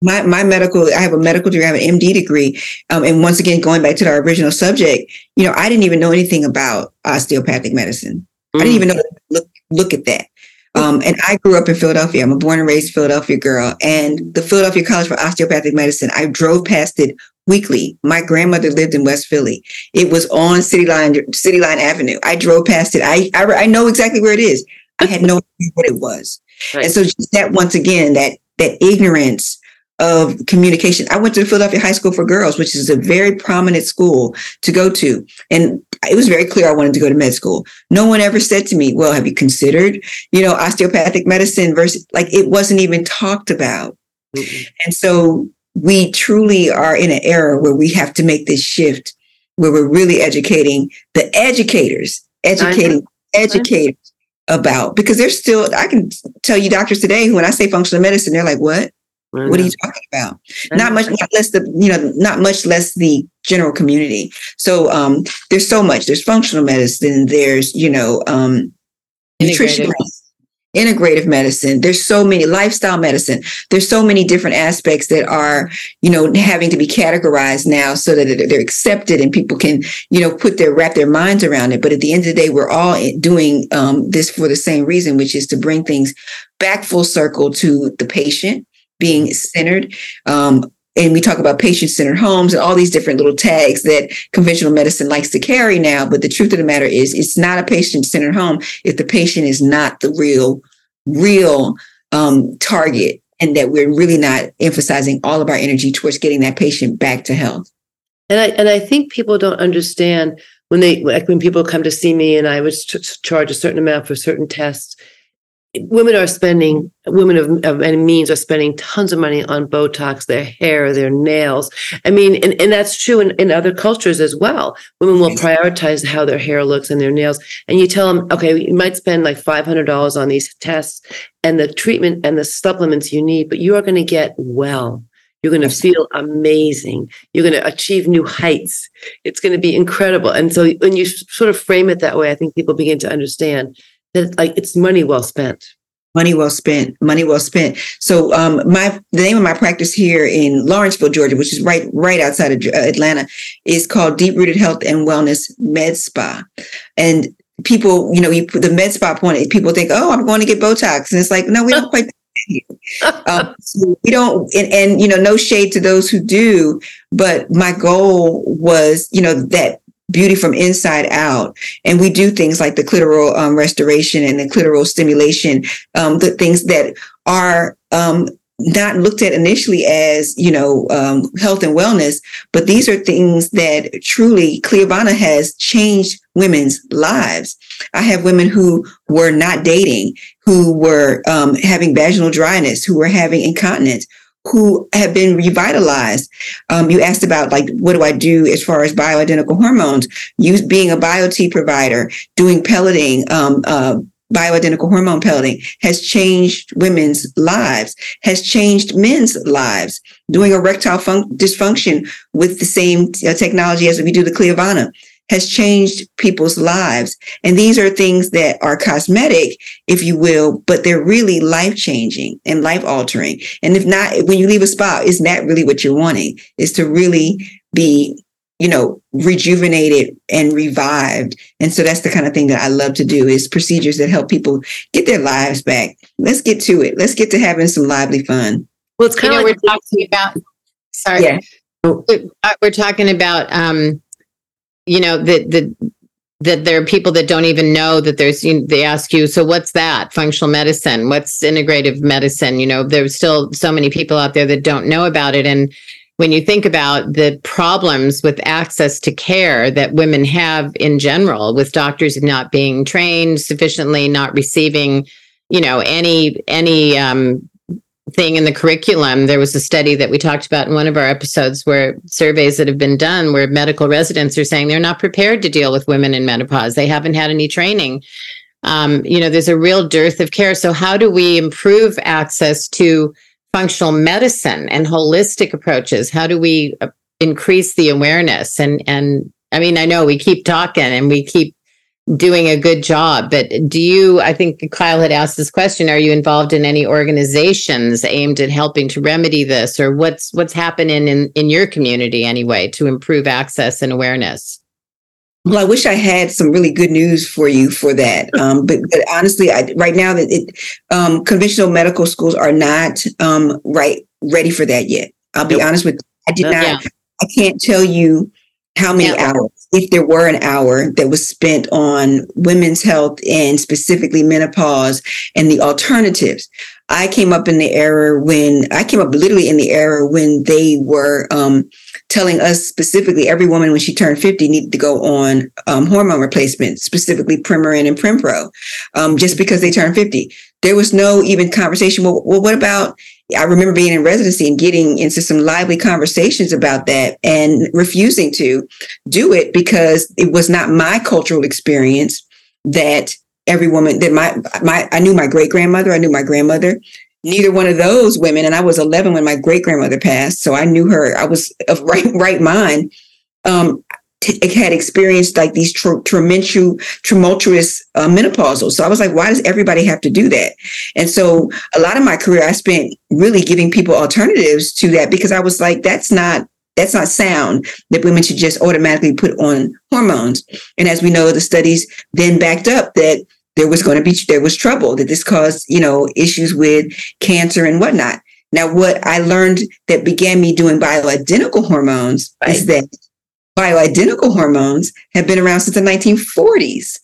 My, my medical, I have a medical degree, I have an MD degree. Um, and once again, going back to our original subject, you know, I didn't even know anything about osteopathic medicine. Mm. I didn't even know, look, look at that. Um, and I grew up in Philadelphia. I'm a born and raised Philadelphia girl. And the Philadelphia College for Osteopathic Medicine, I drove past it weekly. My grandmother lived in West Philly. It was on City Line, City Line Avenue. I drove past it. I, I, I know exactly where it is. I had no idea what it was. Right. And so just that once again, that that ignorance of communication. I went to Philadelphia High School for Girls, which is a very prominent school to go to. And it was very clear I wanted to go to med school. No one ever said to me, well, have you considered, you know, osteopathic medicine versus like it wasn't even talked about. Mm-hmm. And so we truly are in an era where we have to make this shift where we're really educating the educators, educating educators about because there's still I can tell you doctors today when I say functional medicine, they're like, what? What are you talking about? Not much, not less the you know, not much less the general community. So um, there's so much. There's functional medicine. There's you know, um, nutrition. Integrative medicine. There's so many lifestyle medicine. There's so many different aspects that are you know having to be categorized now so that they're accepted and people can you know put their wrap their minds around it. But at the end of the day we're all doing um, this for the same reason which is to bring things back full circle to the patient being centered um, and we talk about patient centered homes and all these different little tags that conventional medicine likes to carry now. But the truth of the matter is, it's not a patient centered home if the patient is not the real, real um, target, and that we're really not emphasizing all of our energy towards getting that patient back to health. And I and I think people don't understand when they like when people come to see me and I would charge a certain amount for certain tests women are spending women of, of any means are spending tons of money on botox their hair their nails i mean and, and that's true in, in other cultures as well women will prioritize how their hair looks and their nails and you tell them okay you might spend like $500 on these tests and the treatment and the supplements you need but you are going to get well you're going to feel amazing. You're going to achieve new heights. It's going to be incredible. And so when you sort of frame it that way, I think people begin to understand that like it's money well spent. Money well spent money well spent. So um my the name of my practice here in lawrenceville georgia which is right right outside of uh, atlanta is called deep rooted health and wellness med spa. And people you know you put the med spa point people think oh i'm going to get botox. And it's like no we don't quite um, so we don't and, and you know no shade to those who do but my goal was you know that beauty from inside out. And we do things like the clitoral um, restoration and the clitoral stimulation, um, the things that are um, not looked at initially as you know um, health and wellness, but these are things that truly Cliovana has changed women's lives. I have women who were not dating, who were um, having vaginal dryness, who were having incontinence, who have been revitalized. Um, you asked about like what do I do as far as bioidentical hormones? You being a BioTE provider, doing pelleting, um, uh, bioidentical hormone pelleting has changed women's lives, has changed men's lives. Doing erectile fun- dysfunction with the same uh, technology as we do the Cliovana has changed people's lives. And these are things that are cosmetic, if you will, but they're really life changing and life altering. And if not, when you leave a spa, is that really what you're wanting? Is to really be, you know, rejuvenated and revived. And so that's the kind of thing that I love to do is procedures that help people get their lives back. Let's get to it. Let's get to having some lively fun. Well, it's kind of like we're talking about. Sorry. Yeah. We're talking about um, you know that the that there are people that don't even know that there's you know, they ask you so what's that? Functional medicine? What's integrative medicine? You know there's still so many people out there that don't know about it. And when you think about the problems with access to care that women have in general with doctors not being trained sufficiently not receiving you know any any um, thing in the curriculum. There was a study that we talked about in one of our episodes where surveys that have been done where medical residents are saying they're not prepared to deal with women in menopause. They haven't had any training. Um, you know, there's a real dearth of care. So, how do we improve access to functional medicine and holistic approaches? How do we uh, increase the awareness? And and I mean, I know we keep talking and we keep doing a good job. But do you, I think Kyle had asked this question, are you involved in any organizations aimed at helping to remedy this or what's what's happening in, in your community anyway to improve access and awareness? Well, I wish I had some really good news for you for that. Um, but, but, honestly, I, right now, that it, um, conventional medical schools are not um, right ready for that yet. I'll be nope. honest with you. I did not. Yeah. I can't tell you how many yeah. hours if there were an hour that was spent on women's health and specifically menopause and the alternatives. I came up in the era when I came up literally in the era when they were um, telling us specifically every woman when she turned 50 needed to go on um, hormone replacement, specifically Premarin and Prempro, um, just because they turned 50. There was no even conversation. Well, well, what about I remember being in residency and getting into some lively conversations about that and refusing to do it because it was not my cultural experience that every woman that my my I knew my great grandmother, I knew my grandmother. Neither one of those women, and I was 11 when my great grandmother passed, so I knew her. I was of right right mind. Um, t- had experienced like these tr- tumultuous, tumultuous uh, menopausal. So I was like, why does everybody have to do that? And so a lot of my career, I spent really giving people alternatives to that because I was like, that's not that's not sound that women should just automatically put on hormones. And as we know, the studies then backed up that there was going to be there was trouble that this caused you know issues with cancer and whatnot. Now, what I learned that began me doing bioidentical hormones right. is that bioidentical hormones have been around since the 1940s.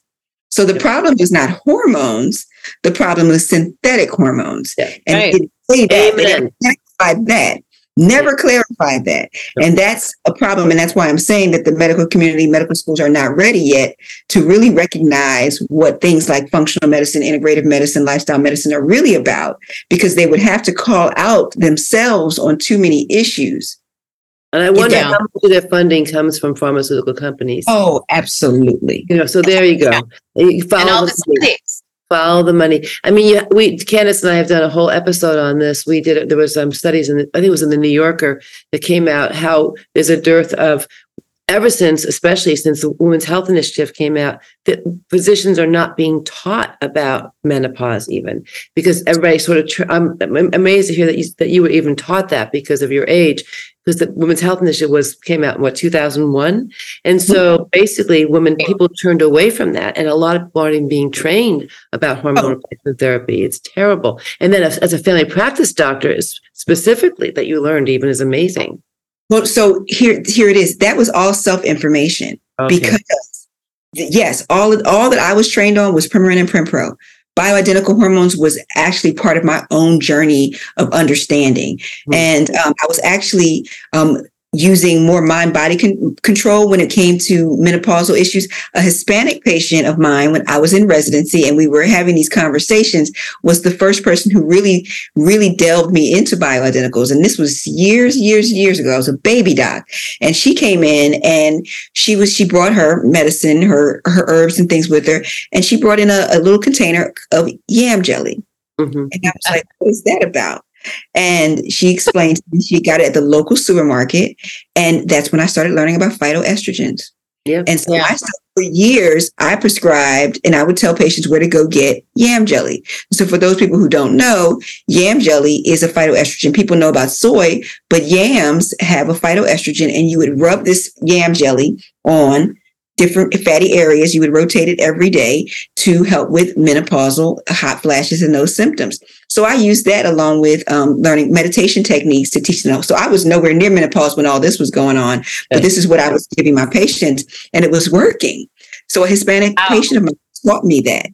So the problem is not hormones. The problem is synthetic hormones. Yeah. And right. say that, Amen. that never clarified that. And that's a problem. And that's why I'm saying that the medical community, medical schools are not ready yet to really recognize what things like functional medicine, integrative medicine, lifestyle medicine are really about, because they would have to call out themselves on too many issues. And I wonder how much of their funding comes from pharmaceutical companies. Oh, absolutely. You know, so there you go. You follow and all the studies follow the money. I mean, you, we Candace and I have done a whole episode on this. We did. There was some studies, and I think it was in the New Yorker that came out how there's a dearth of ever since, especially since the Women's Health Initiative came out, that physicians are not being taught about menopause even because everybody sort of. Tr- I'm, I'm, amazed to hear that you that you were even taught that because of your age, because the Women's Health Initiative was came out in what 2001, and so basically, women people turned away from that, and a lot of people aren't even being trained about hormone oh. replacement therapy. It's terrible. And then, as, as a family practice doctor, specifically that you learned even is amazing. Well, so here, here it is. That was all self information okay. because yes, all all that I was trained on was Premarin and Prempro. Bioidentical hormones was actually part of my own journey of understanding, mm-hmm. and um, I was actually um, using more mind body con- control when it came to menopausal issues. A Hispanic patient of mine, when I was in residency and we were having these conversations, was the first person who really, really delved me into bioidenticals. And this was years, years, years ago. I was a baby doc. And she came in and she was, she brought her medicine, her, her herbs and things with her. And she brought in a, a little container of yam jelly. Mm-hmm. And I was like, what is that about? And she explained she got it at the local supermarket. And that's when I started learning about phytoestrogens. Yep. And so yeah. I for years, I prescribed and I would tell patients where to go get yam jelly. So for those people who don't know, yam jelly is a phytoestrogen. People know about soy, but yams have a phytoestrogen and you would rub this yam jelly on different fatty areas. You would rotate it every day to help with menopausal hot flashes and those symptoms. So I used that along with um, learning meditation techniques to teach them. So I was nowhere near menopause when all this was going on, but this is what I was giving my patients, and it was working. So a Hispanic wow. patient of mine taught me that.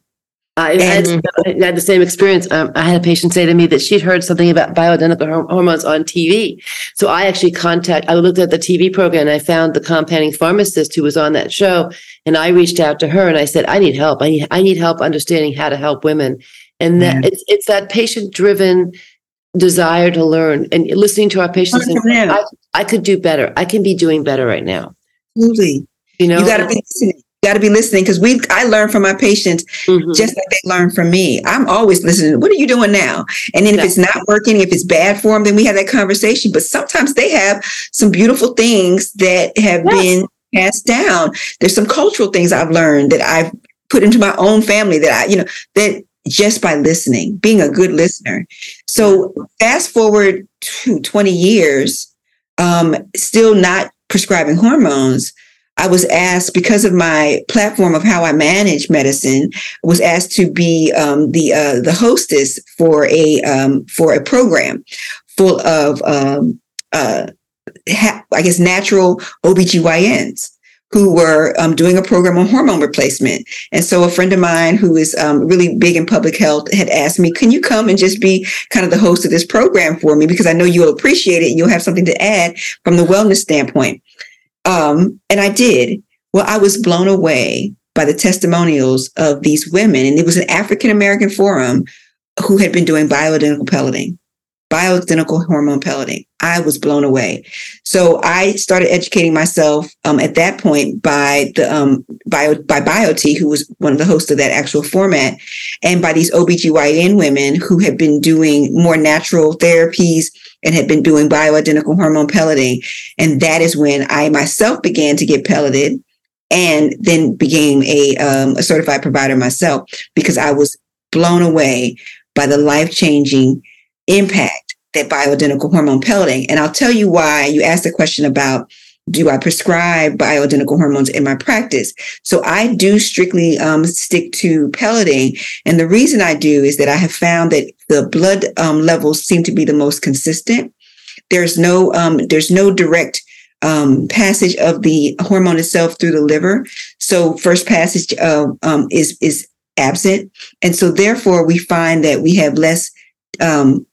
I had, I had, the same experience. Um, I had a patient say to me that she'd heard something about bioidentical hormones on TV. So I actually contact. I looked at the TV program and I found the compounding pharmacist who was on that show, and I reached out to her and I said, "I need help. I need I need help understanding how to help women." And that it's it's that patient driven desire to learn and listening to our patients. And, I, I could do better. I can be doing better right now. Absolutely. You know, you got to be listening got to be listening because we I learn from my patients mm-hmm. just like they learn from me. I'm always listening. What are you doing now? And then if it's not working, if it's bad for them, then we have that conversation. But sometimes they have some beautiful things that have yes. been passed down. There's some cultural things I've learned that I've put into my own family that I, you know, that just by listening, being a good listener. So fast forward to 20 years, um, still not prescribing hormones I was asked because of my platform of how I manage medicine, was asked to be um, the uh, the hostess for a um, for a program full of um, uh, ha- I guess natural OBGYNs who were um, doing a program on hormone replacement. And so a friend of mine who is um, really big in public health had asked me, can you come and just be kind of the host of this program for me? Because I know you'll appreciate it and you'll have something to add from the wellness standpoint. Um, and I did. Well, I was blown away by the testimonials of these women. And it was an African American forum who had been doing bioidentical pelleting, bioidentical hormone pelleting. I was blown away. So I started educating myself um, at that point by the um, bio by BioTE, who was one of the hosts of that actual format, and by these OBGYN women who had been doing more natural therapies and had been doing bioidentical hormone pelleting. And that is when I myself began to get pelleted and then became a, um, a certified provider myself because I was blown away by the life changing impact that bioidentical hormone pelleting. And I'll tell you why you asked the question about do I prescribe bioidentical hormones in my practice? So I do strictly um, stick to pelleting. And the reason I do is that I have found that the blood um, levels seem to be the most consistent. There's no, um, there's no direct um, passage of the hormone itself through the liver. So first passage uh, um, is is absent, and so therefore we find that we have less um,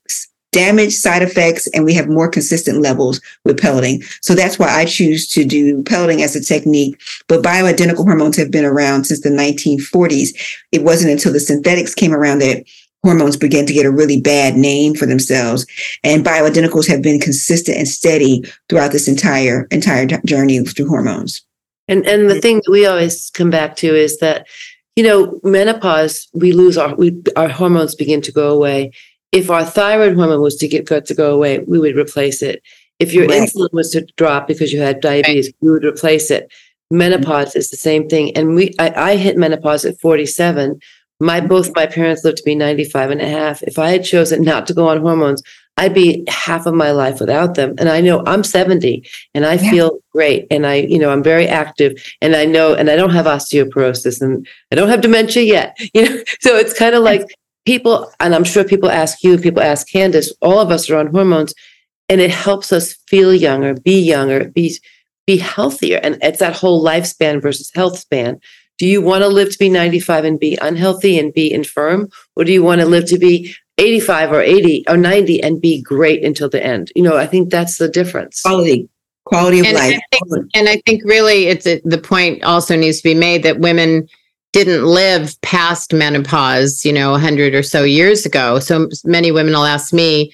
damage, side effects, and we have more consistent levels with pelleting. So that's why I choose to do pelleting as a technique. But bioidentical hormones have been around since the 1940s. It wasn't until the synthetics came around that hormones began to get a really bad name for themselves. And bioidenticals have been consistent and steady throughout this entire entire journey through hormones. And and the thing that we always come back to is that you know menopause we lose our we our hormones begin to go away if our thyroid hormone was to get to go away, we would replace it. If your right. insulin was to drop because you had diabetes, right. we would replace it. Menopause mm-hmm. is the same thing. And we I, I, hit menopause at 47. My both my parents lived to be 95 and a half. If I had chosen not to go on hormones, I'd be half of my life without them. And I know I'm 70 and I yeah. feel great. And I, you know, I'm very active and I know, and I don't have osteoporosis and I don't have dementia yet, you know? So it's kind of like people, and I'm sure people ask you, people ask Candace, all of us are on hormones, and it helps us feel younger, be younger, be be healthier. And it's that whole lifespan versus health span. Do you want to live to be 95 and be unhealthy and be infirm? Or do you want to live to be 85 or 80 or 90 and be great until the end? You know, I think that's the difference. Quality, quality of and life. I think, and I think really it's a, the point also needs to be made that women didn't live past menopause, you know, 100 or so years ago. So many women will ask me,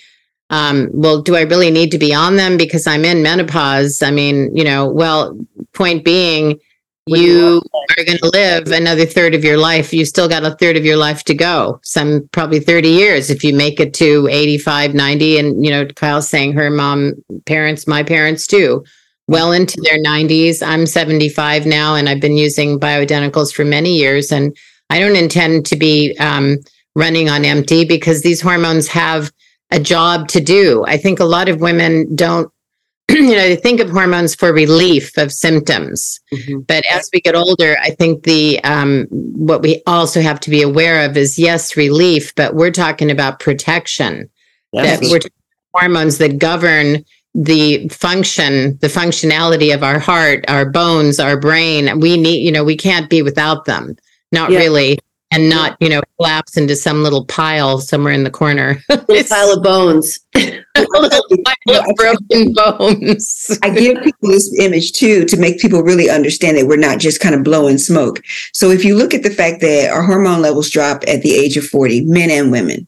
um, well, do I really need to be on them because I'm in menopause? I mean, you know, well, point being, you are going to live another third of your life. You still got a third of your life to go. Some probably 30 years if you make it to 85, 90. And, you know, Kyle's saying her mom, parents, my parents too well into their 90s. I'm 75 now, and I've been using bioidenticals for many years. And I don't intend to be um, running on empty because these hormones have a job to do. I think a lot of women don't, you know, they think of hormones for relief of symptoms. Mm-hmm. But as we get older, I think the um, what we also have to be aware of is yes, relief, but we're talking about protection. Yes. That we're hormones that govern the function the functionality of our heart our bones our brain we need you know we can't be without them. Not yeah. really. And not you know collapse into some little pile somewhere in the corner. Little pile of bones. Pile of broken bones. I give people this image too to make people really understand that we're not just kind of blowing smoke. So if you look at the fact that our hormone levels drop at the age of 40 men and women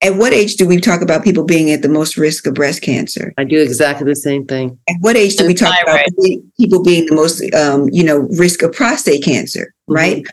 at what age do we talk about people being at the most risk of breast cancer? I do exactly the same thing. At what age do we talk about people being the most, um, you know, risk of prostate cancer? Mm-hmm. Right.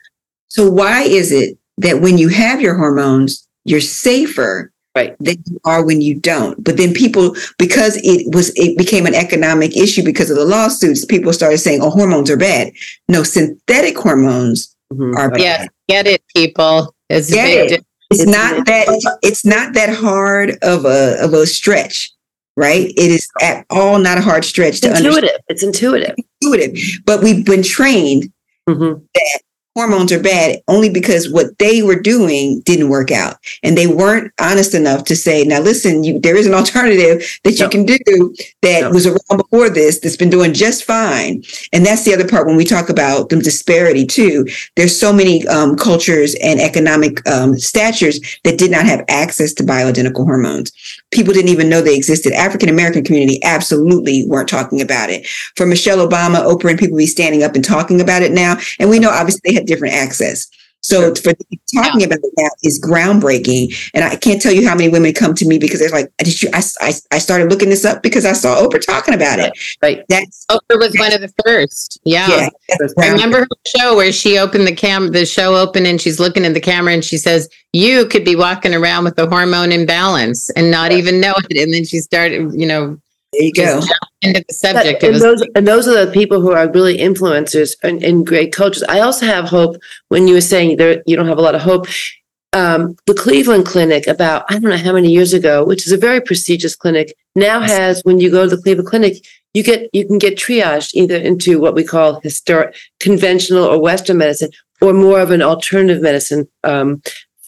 So why is it that when you have your hormones, you're safer right. than you are when you don't? But then people, because it was, it became an economic issue because of the lawsuits. People started saying, "Oh, hormones are bad." No, synthetic hormones mm-hmm. are bad. Yeah, get it, people. It's get it. It's, it's not that it's not that hard of a of a stretch, right? It is at all not a hard stretch to intuitive. Understand. It's intuitive. Intuitive. But we've been trained mm-hmm. that hormones are bad only because what they were doing didn't work out and they weren't honest enough to say now listen you, there is an alternative that no. you can do that no. was around before this that's been doing just fine and that's the other part when we talk about the disparity too there's so many um, cultures and economic um, statures that did not have access to bioidentical hormones people didn't even know they existed african american community absolutely weren't talking about it for michelle obama oprah and people be standing up and talking about it now and we know obviously they had different access. So for talking yeah. about that is groundbreaking. And I can't tell you how many women come to me because they're like, did you, I, I, I started looking this up because I saw Oprah talking about it. Right. That's Oprah was one of the first. Yeah. yeah I remember her show where she opened the cam, the show opened and she's looking in the camera and she says, you could be walking around with a hormone imbalance and not even know it. And then she started, you know, there you go. Into the subject. and, those, and those are the people who are really influencers and, and great coaches. I also have hope when you were saying there you don't have a lot of hope. Um, the Cleveland Clinic, about I don't know how many years ago, which is a very prestigious clinic, now has when you go to the Cleveland Clinic, you get you can get triaged either into what we call historic, conventional or Western medicine, or more of an alternative medicine um,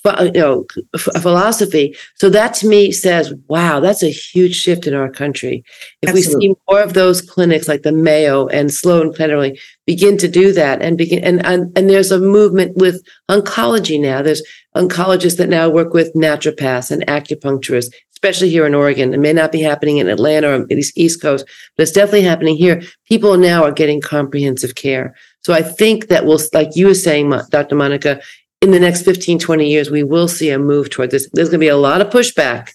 Uh, you know philosophy. So that to me says wow that's a huge shift in our country. If Absolutely. we see more of those clinics like the mayo and sloan kettering begin to do that and begin and, and and there's a movement with oncology now. There's oncologists that now work with naturopaths and acupuncturists especially here in oregon. It may not be happening in atlanta or the east coast but it's definitely happening here. People now are getting comprehensive care. So I think that will, like you were saying, Dr. Monica, in the next 15, 20 years, we will see a move toward this. There's going to be a lot of pushback,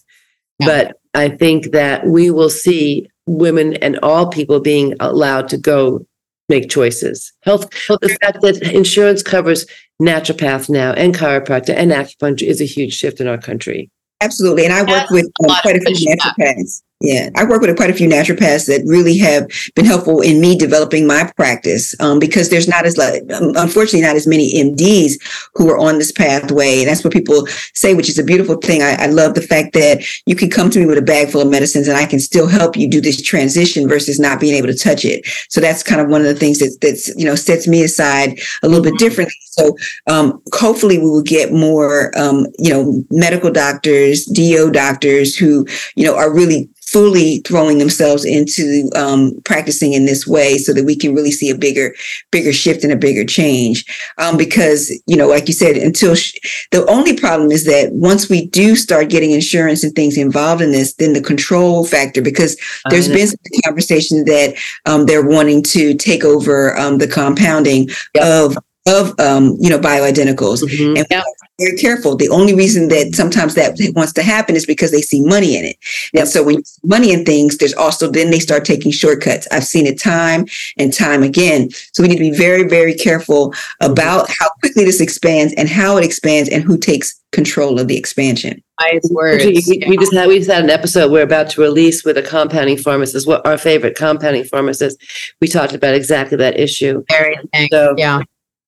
yeah. but I think that we will see women and all people being allowed to go make choices. Health, the fact that insurance covers naturopath now and chiropractor and acupuncture is a huge shift in our country. Absolutely. And I work with um, quite a few naturopaths. Yeah, I work with quite a few naturopaths that really have been helpful in me developing my practice um, because there's not as um, unfortunately not as many MDs who are on this pathway. And that's what people say, which is a beautiful thing. I, I, love the fact that you can come to me with a bag full of medicines and I can still help you do this transition versus not being able to touch it. So that's kind of one of the things that that's you know sets me aside a little bit differently. So um, hopefully we will get more um, you know medical doctors, DO doctors who you know are really fully throwing themselves into um, practicing in this way so that we can really see a bigger bigger shift and a bigger change um, because you know like you said until sh- the only problem is that once we do start getting insurance and things involved in this then the control factor because there's been some conversation that um, they're wanting to take over um, the compounding yep. of of um, you know bioidenticals mm-hmm. and yep very careful. The only reason that sometimes that wants to happen is because they see money in it. And so when you see money in things, there's also then they start taking shortcuts. I've seen it time and time again. So we need to be very, very careful about how quickly this expands and how it expands and who takes control of the expansion. Nice words. We, we just had we just had an episode we're about to release with a compounding pharmacist, what our favorite compounding pharmacist. We talked about exactly that issue. Very so, yeah.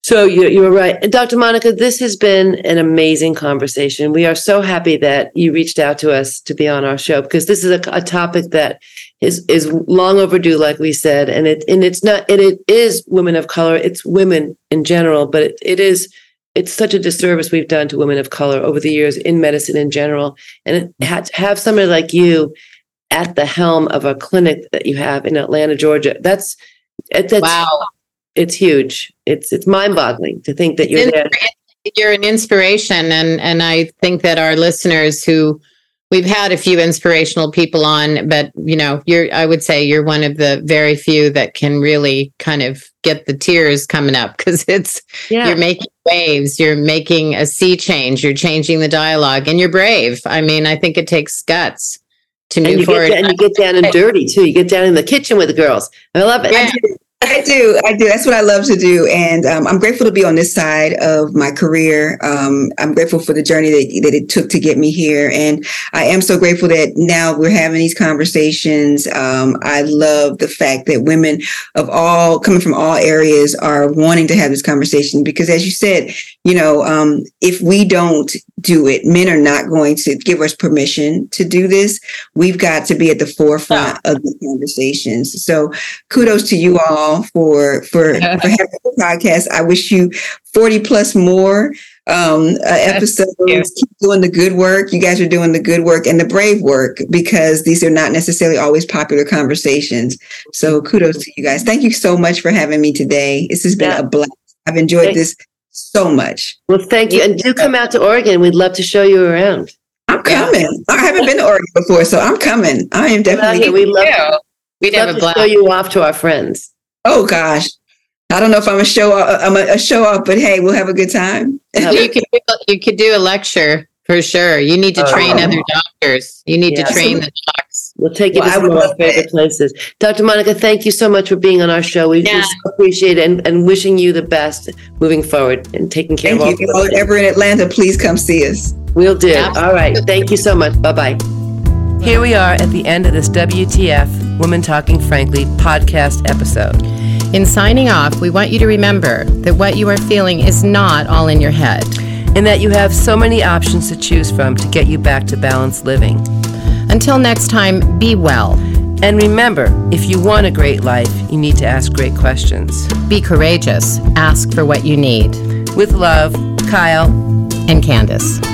So you, you were right. And Dr. Monica, this has been an amazing conversation. We are so happy that you reached out to us to be on our show because this is a, a topic that is is long overdue, like we said. And it and it's not and it is women of color, it's women in general, but it, it is it's such a disservice we've done to women of color over the years in medicine in general. And it, to have somebody like you at the helm of a clinic that you have in Atlanta, Georgia, that's that's wow it's huge. It's it's mind boggling to think that you're there. You're an inspiration, and and I think that our listeners who we've had a few inspirational people on, but you know, you're I would say you're one of the very few that can really kind of get the tears coming up because it's yeah. you're making waves, you're making a sea change, you're changing the dialogue, and you're brave. I mean, I think it takes guts to move and forward. Get, and you get down and dirty too. You get down in the kitchen with the girls. I love it. Yeah. I do. I do. That's what I love to do. And um, I'm grateful to be on this side of my career. Um, I'm grateful for the journey that, that it took to get me here. And I am so grateful that now we're having these conversations. Um, I love the fact that women of all, coming from all areas, are wanting to have this conversation because, as you said, you know, um, if we don't do it, men are not going to give us permission to do this. We've got to be at the forefront of the conversations. So kudos to you all for for for having the podcast. I wish you forty plus more um, uh, episodes. Keep doing the good work. You guys are doing the good work and the brave work because these are not necessarily always popular conversations. So kudos to you guys. Thank you so much for having me today. This has been yeah. a blast. I've enjoyed thank this so much. Well, thank you, and do come out to Oregon. We'd love to show you around. I'm coming. I haven't been to Oregon before, so I'm coming. I am definitely. we love. We'd love have a blast. show you off to our friends. Oh gosh. I don't know if I'm a show up, I'm a, a show up, but hey, we'll have a good time. you could you could do a lecture for sure. You need to oh. train oh. other doctors. You need yeah. to train the docs. We'll take you well, to some of our favorite places. Dr. Monica, thank you so much for being on our show. We, yeah. so appreciate it and, and, wishing you the best moving forward and taking care thank of you. all. If you're ever in Atlanta, please come see us. We'll do. Absolutely. All right. Thank you so much. Bye bye. Here we are at the end of this WTF Women Talking Frankly podcast episode. In signing off, we want you to remember that what you are feeling is not all in your head. And that you have so many options to choose from to get you back to balanced living. Until next time, be well. And remember, if you want a great life, you need to ask great questions. Be courageous. Ask for what you need. With love, Kyle and Candace.